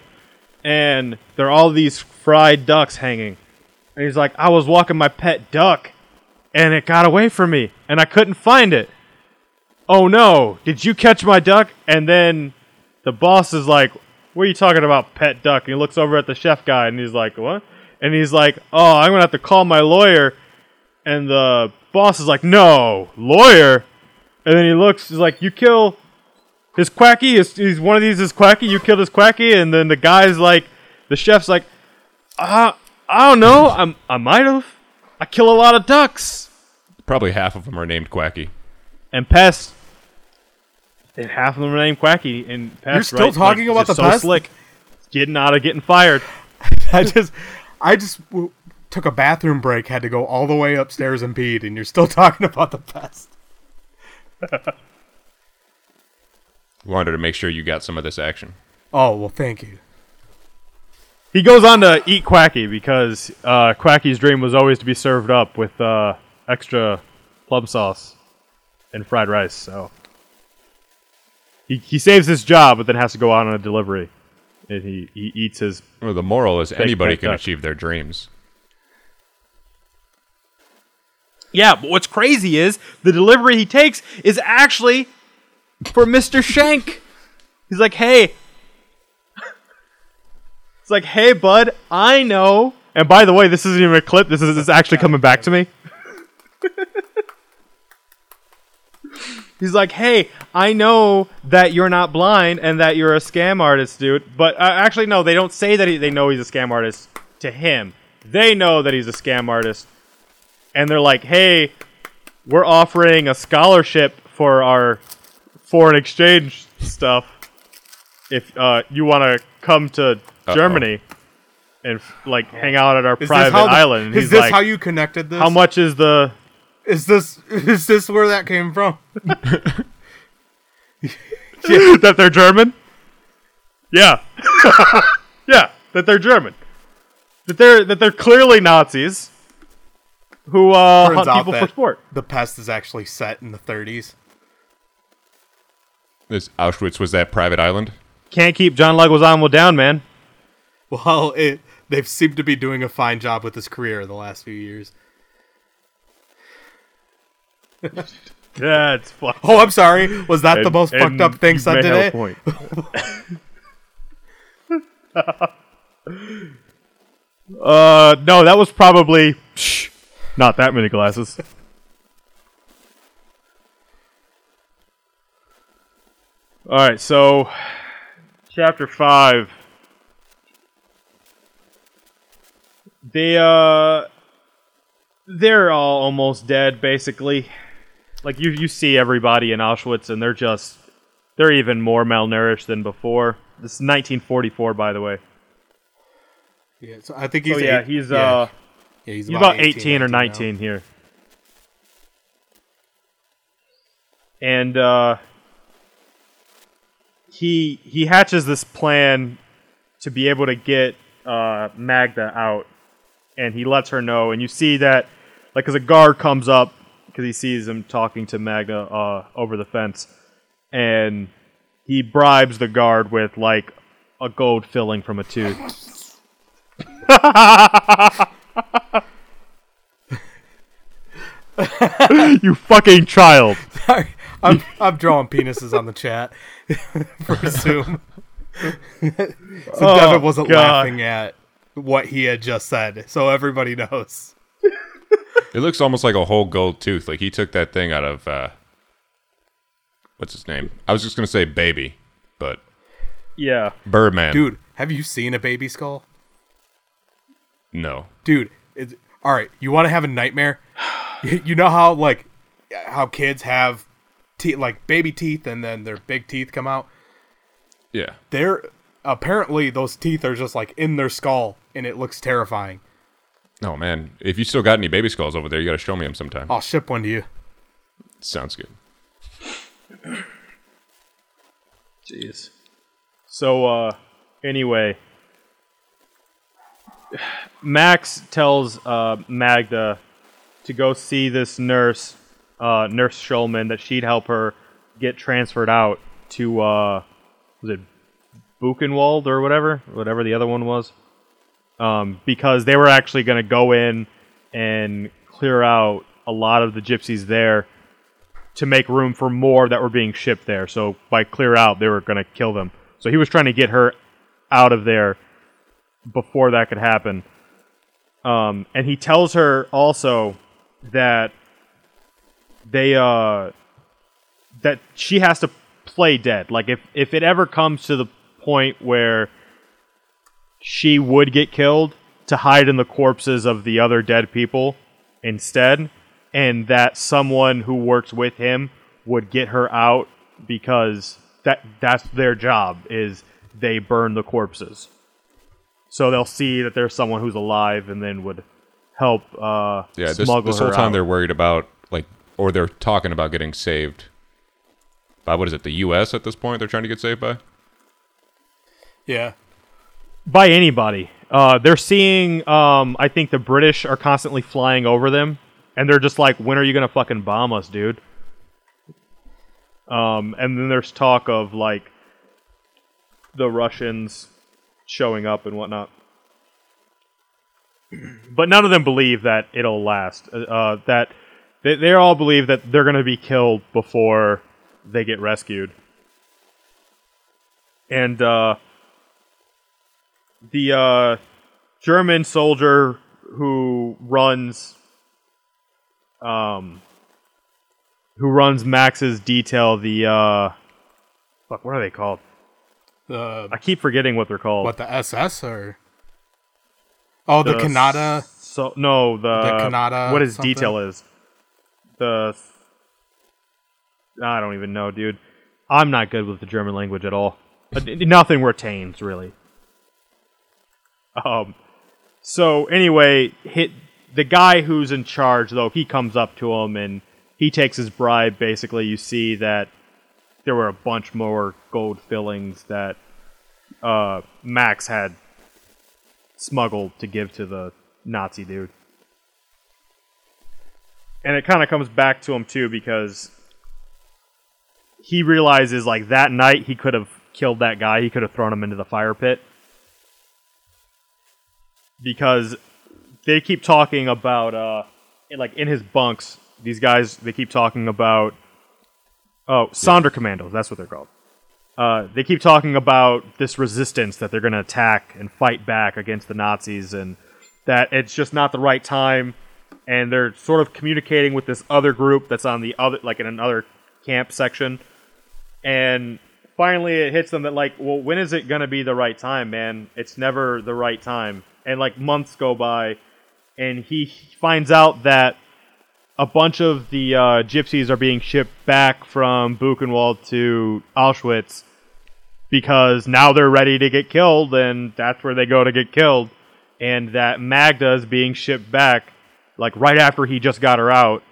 And there are all these fried ducks hanging. And he's like, I was walking my pet duck and it got away from me and I couldn't find it. Oh no, did you catch my duck? And then the boss is like, What are you talking about, pet duck? And he looks over at the chef guy and he's like, What? And he's like, Oh, I'm gonna have to call my lawyer. And the boss is like, No, lawyer? And then he looks, he's like, You kill his quacky? Is, one of these is quacky? You killed his quacky? And then the guy's like, The chef's like, Ah, I don't know. I'm, I might have. I kill a lot of ducks. Probably half of them are named Quacky. And Pest. And half of them are named Quacky. And Pest, You're still right? talking about just the so Pest? slick. Getting out of getting fired. I just, I just w- took a bathroom break, had to go all the way upstairs and peed, and you're still talking about the pest. Wanted to make sure you got some of this action. Oh well, thank you. He goes on to eat Quacky because uh, Quacky's dream was always to be served up with uh, extra plum sauce and fried rice. So he, he saves his job, but then has to go out on a delivery, and he, he eats his. Well, the moral is anybody can duck. achieve their dreams. Yeah, but what's crazy is the delivery he takes is actually for Mister Shank. He's like, hey. It's like, hey, bud, I know. And by the way, this isn't even a clip. This is, this is actually coming back to me. He's like, hey, I know that you're not blind and that you're a scam artist, dude. But uh, actually, no, they don't say that he, they know he's a scam artist to him. They know that he's a scam artist. And they're like, hey, we're offering a scholarship for our foreign exchange stuff. If uh, you want to come to Germany and like hang out at our Is private the- island, And is he's this like, how you connected this? how much is the is this? Is this where that came from? that they're German? Yeah. yeah, that they're German. That they're that they're clearly Nazis who uh, Turns hunt out people for sport. the pest is actually set in the 30s. This Auschwitz was that private island. Can't keep John Leguizamo down, man. Well, it, they've seemed to be doing a fine job with his career the last few years. That's fun. Oh, I'm sorry. Was that the most fucked up thing said today? point. uh, no, that was probably shh, not that many glasses. All right, so chapter five. They uh, they're all almost dead, basically. Like you, you see everybody in Auschwitz, and they're just they're even more malnourished than before. This is 1944, by the way. Yeah, so I think he's. So yeah, eight- he's yeah, uh, yeah, he's, he's about 18, 18 or now. 19 here. And uh, he he hatches this plan to be able to get uh, Magda out, and he lets her know. And you see that, like, as a guard comes up because he sees him talking to Magda uh, over the fence, and he bribes the guard with like a gold filling from a tooth. you fucking child. Sorry, I'm I'm drawing penises on the chat for Zoom. so Oh, Devin wasn't God. laughing at what he had just said, so everybody knows. It looks almost like a whole gold tooth. Like he took that thing out of uh, what's his name? I was just gonna say baby, but Yeah. Birdman. Dude, have you seen a baby skull? No. Dude, it's, all right. You want to have a nightmare? You you know how like how kids have teeth, like baby teeth, and then their big teeth come out. Yeah. They're apparently those teeth are just like in their skull, and it looks terrifying. Oh man, if you still got any baby skulls over there, you gotta show me them sometime. I'll ship one to you. Sounds good. Jeez. So, uh, anyway, Max tells uh, Magda to go see this nurse, uh, Nurse Schulman, that she'd help her get transferred out to, uh, was it Buchenwald or whatever? Whatever the other one was. Um, because they were actually going to go in and clear out a lot of the gypsies there to make room for more that were being shipped there. So by clear out, they were going to kill them. So he was trying to get her out of there before that could happen. Um, and he tells her also that they uh that she has to play dead. Like if if it ever comes to the point where she would get killed, to hide in the corpses of the other dead people instead, and that someone who works with him would get her out because that that's their job is they burn the corpses. So they'll see that there's someone who's alive and then would help uh, Yeah, this, smuggle this whole her time out. they're worried about like, or they're talking about getting saved. By what is it? The U.S. at this point they're trying to get saved by. Yeah. By anybody. Uh, they're seeing. Um, I think the British are constantly flying over them, and they're just like, "When are you gonna fucking bomb us, dude?" Um, and then there's talk of like the Russians showing up and whatnot, but none of them believe that it'll last. Uh, Uh, that they, they all believe that they're gonna be killed before they get rescued, and. Uh, the uh, German soldier who runs um who runs Max's detail the uh fuck what are they called? The I keep forgetting what they're called. what the SS or oh the, The Kanata So no, the, The Kanata what his something? detail is. The I don't even know, dude. I'm not good with the German language at all. Nothing retains really. Um. So anyway, hit the guy who's in charge though. He comes up to him and he takes his bribe. Basically, you see that there were a bunch more gold fillings that uh, Max had smuggled to give to the Nazi dude. And it kind of comes back to him too because he realizes like that night he could have killed that guy. He could have thrown him into the fire pit because they keep talking about uh like in his bunks. These guys they keep talking about oh Sonderkommandos. That's what they're called. Uh, they keep talking about this resistance that they're going to attack and fight back against the Nazis, and that it's just not the right time. And they're sort of communicating with this other group that's on the other, like in another camp section. And finally, it hits them that like, well, when is it going to be the right time, man? It's never the right time. And like months go by, and he finds out that a bunch of the uh, gypsies are being shipped back from Buchenwald to Auschwitz because now they're ready to get killed, and that's where they go to get killed. And that Magda is being shipped back, like right after he just got her out,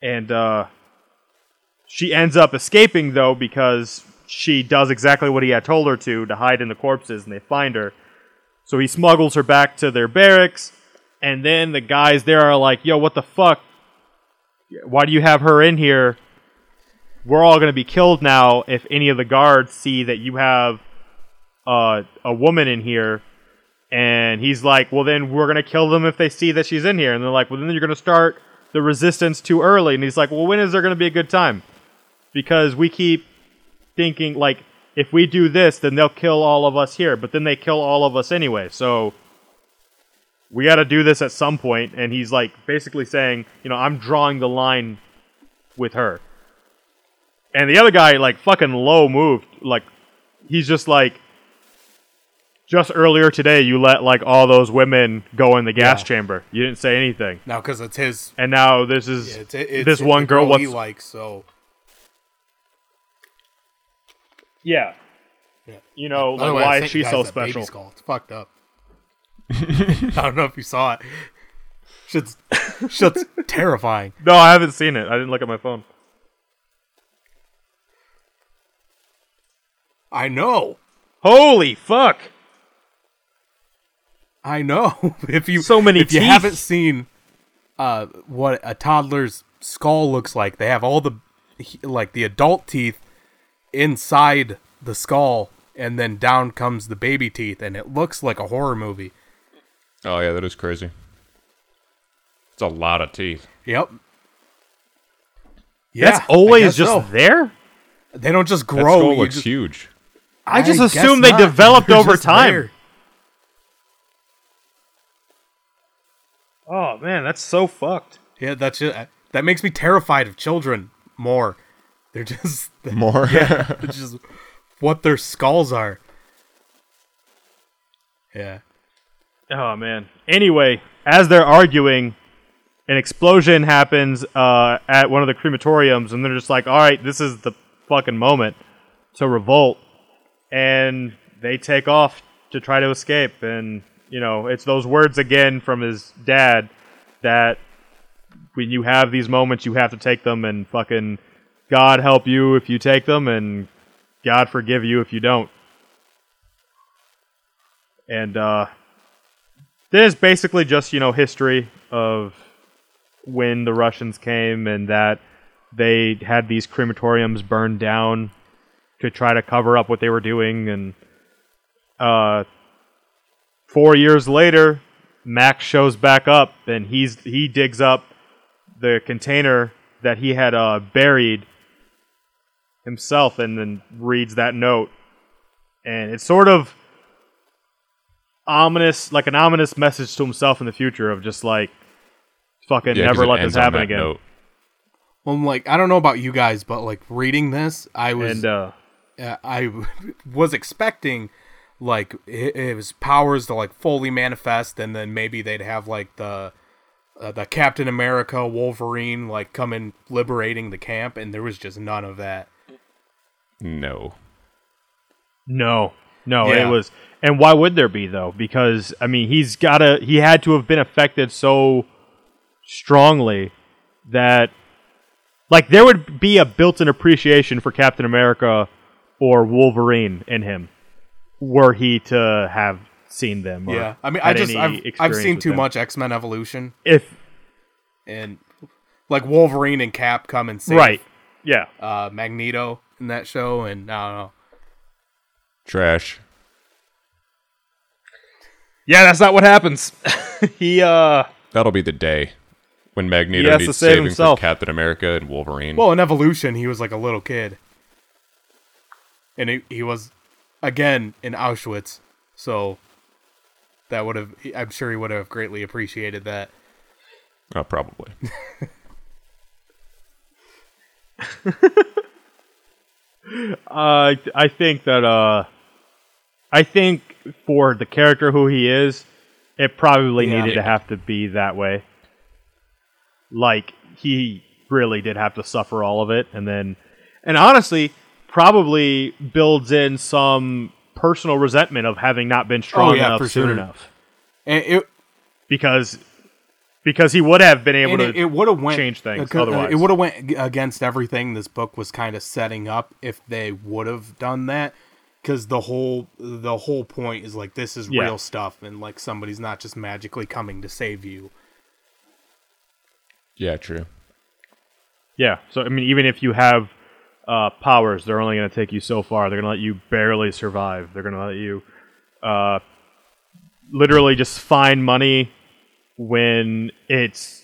and uh, she ends up escaping though because she does exactly what he had told her to to hide in the corpses, and they find her. So he smuggles her back to their barracks, and then the guys there are like, "Yo, what the fuck? Why do you have her in here? We're all gonna be killed now if any of the guards see that you have uh, a woman in here." And he's like, "Well, then we're gonna kill them if they see that she's in here." And they're like, "Well, then you're gonna start the resistance too early." And he's like, "Well, when is there gonna be a good time?" Because we keep thinking like if we do this, then they'll kill all of us here, but then they kill all of us anyway. So we got to do this at some point. And he's like basically saying, you know, I'm drawing the line with her. And the other guy like fucking low moved, like he's just like. Just earlier today, you let like all those women go in the gas Yeah. chamber. You didn't say anything, now because it's his and now this is it's, it's this it's one girl. he likes so yeah, Yeah. you know, like, way, why sent is she so special? skull. It's fucked up. I don't know if you saw it. Shit's, shit's terrifying. No, I haven't seen it. I didn't look at my phone. I know. Holy fuck! I know. if you So many if you haven't seen uh, what a toddler's skull looks like, they have all the like the adult teeth inside the skull, and then down comes the baby teeth, and it looks like a horror movie. Oh yeah, that is crazy. It's a lot of teeth. Yep. Yeah, That's always just so. there. They don't just grow. That grow. skull looks just- huge. I just guess assumed they not. developed They're over time. there. Oh man, that's so fucked. Yeah, that's just, that makes me terrified of children more. They're just More. it's just what their skulls are. Yeah. Oh man. Anyway, as they're arguing, an explosion happens uh, at one of the crematoriums, and they're just like, "All right, this is the fucking moment to revolt," and they take off to try to escape. And you know, it's those words again from his dad that when you have these moments, you have to take them, and fucking God help you if you take them, and God forgive you if you don't. And uh, this is basically just you know history of when the Russians came and that they had these crematoriums burned down to try to cover up what they were doing and uh, four years later Max shows back up and he's he digs up the container that he had uh, buried himself and then reads that note and it's sort of ominous like an ominous message to himself in the future of just like fucking Yeah, 'cause never let this happen again note. Well, I'm like, I don't know about you guys, but like reading this, I was and uh uh, I was expecting like it, it was powers to like fully manifest, and then maybe they'd have like the uh, the Captain America Wolverine like come in liberating the camp, and there was just none of that. No. No, no, Yeah. it was. And why would there be though? Because I mean, he's gotta. He had to have been affected so strongly that, like, there would be a built-in appreciation for Captain America or Wolverine in him, were he to have seen them. Or Yeah, I mean, I just I've, I've seen too them. much X Men Evolution, If and like Wolverine and Cap come and save right, yeah, uh, Magneto in that show, and I don't know. Trash. yeah, that's not what happens. he uh. That'll be the day when Magneto He has to needs save saving himself. from Captain America and Wolverine. Well, in Evolution, he was like a little kid, and he, he was again in Auschwitz, so that would have I'm sure he would have greatly appreciated that. oh, probably. Uh, I I think that uh, I think for the character who he is, it probably Yeah. needed to have to be that way. Like he really did have to suffer all of it, and then, and honestly, probably builds in some personal resentment of having not been strong Oh, yeah, enough for soon sure. enough, And it because because he would have been able and to. it, it would have went change things uh, otherwise. It would have went against everything this book was kind of setting up if they would have done that. Because the whole the whole point is like this is Yeah. real stuff, and like somebody's not just magically coming to save you. Yeah, true. Yeah. So I mean, even if you have uh, powers, they're only going to take you so far. They're going to let you barely survive. They're going to let you uh, literally just find money when it's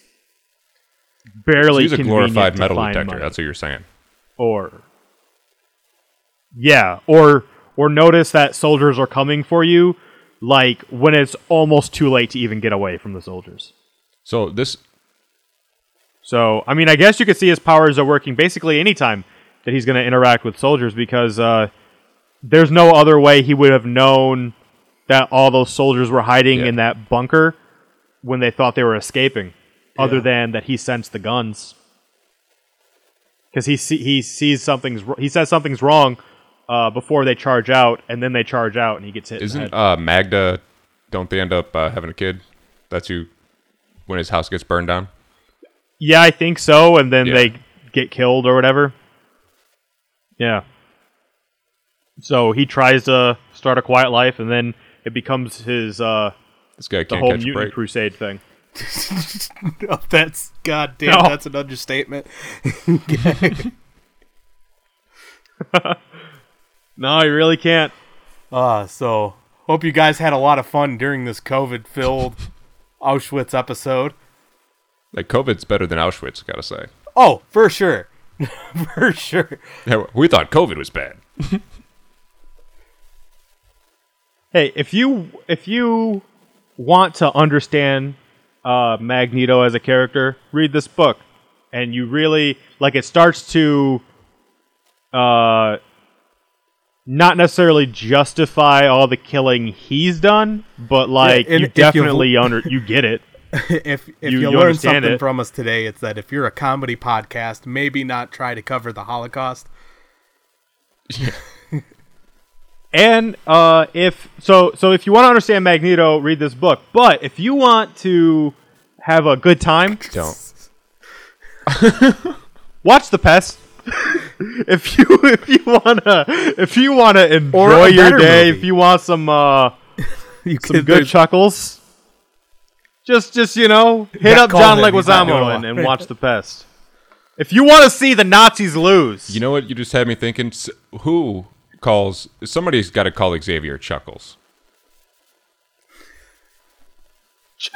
barely he's a glorified metal detector. money. That's what you're saying. or yeah, or or notice that soldiers are coming for you, like when it's almost too late to even get away from the soldiers. So this So, I mean, I guess you could see his powers are working basically anytime that he's going to interact with soldiers because uh, there's no other way he would have known that all those soldiers were hiding Yeah. in that bunker when they thought they were escaping, other than that he sensed the guns. Because he see, he sees something's he says something's wrong uh, before they charge out, and then they charge out, and he gets hit. isn't uh, Magda. Don't they end up uh, having a kid? That's who. When his house gets burned down. Yeah, I think so, and then Yeah. they get killed or whatever. Yeah. So he tries to start a quiet life, and then it becomes his uh, This guy the can't whole catch a mutant break. crusade thing. Oh, that's goddamn. No. That's an understatement. No, he really can't. Uh, so hope you guys had a lot of fun during this COVID-filled Auschwitz episode. Like COVID's better than Auschwitz. Gotta say. Oh, for sure, for sure. Yeah, we thought COVID was bad. Hey, if you if you want to understand uh, Magneto as a character, read this book, and you really like. It starts to uh, not necessarily justify all the killing he's done, but like and you if you- definitely under you get it. if if You- you, you learn something it. from us today, it's that if you're a comedy podcast, maybe not try to cover the Holocaust. And uh, if so, so if you want to understand Magneto, read this book. But if you want to have a good time, Don't. watch The Pest. if you if you wanna if you wanna enjoy your day, movie. if you want some uh, You some could- good chuckles, just just you know hit up John him, he's not Leguizamo and, and watch The Pest. If you want to see the Nazis lose, You know what? You just had me thinking. S- Who calls? Somebody's got to call Xavier Chuckles.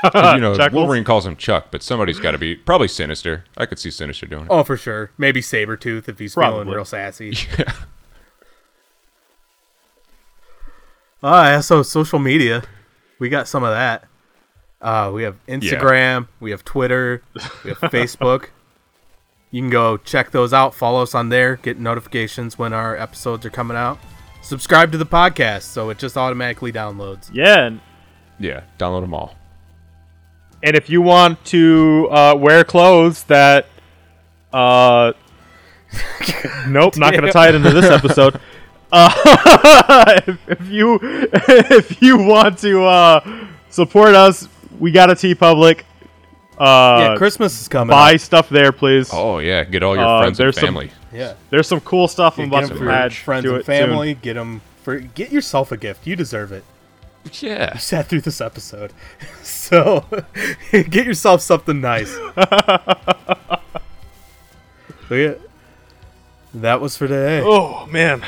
'Cause, you know, Chuckles? Wolverine calls him Chuck, but somebody's got to be probably Sinister. I could see Sinister doing it. Oh, for sure. Maybe Sabretooth if he's feeling real sassy. Yeah. Ah, yeah, so social media. We got some of that. Uh, we have Instagram, we have Twitter, we have Facebook. You can go check those out, follow us on there, get notifications when our episodes are coming out. Subscribe to the podcast so it just automatically downloads. yeah, Yeah. Download them all. and if you want to uh, wear clothes that, uh, nope, not gonna tie it into this episode. Uh, if, if you if you want to uh, support us, we got a TeePublic. Uh, yeah, Christmas is coming. buy up. stuff there, please. Oh yeah, get all your Uh, friends and there's some- family. Yeah. There's some cool stuff. I'm Get about 'em to for add friends to and it soon. family. Get them for get yourself a gift. You deserve it. Yeah. You sat through this episode, so get yourself something nice. so yeah, that was for today. Oh man,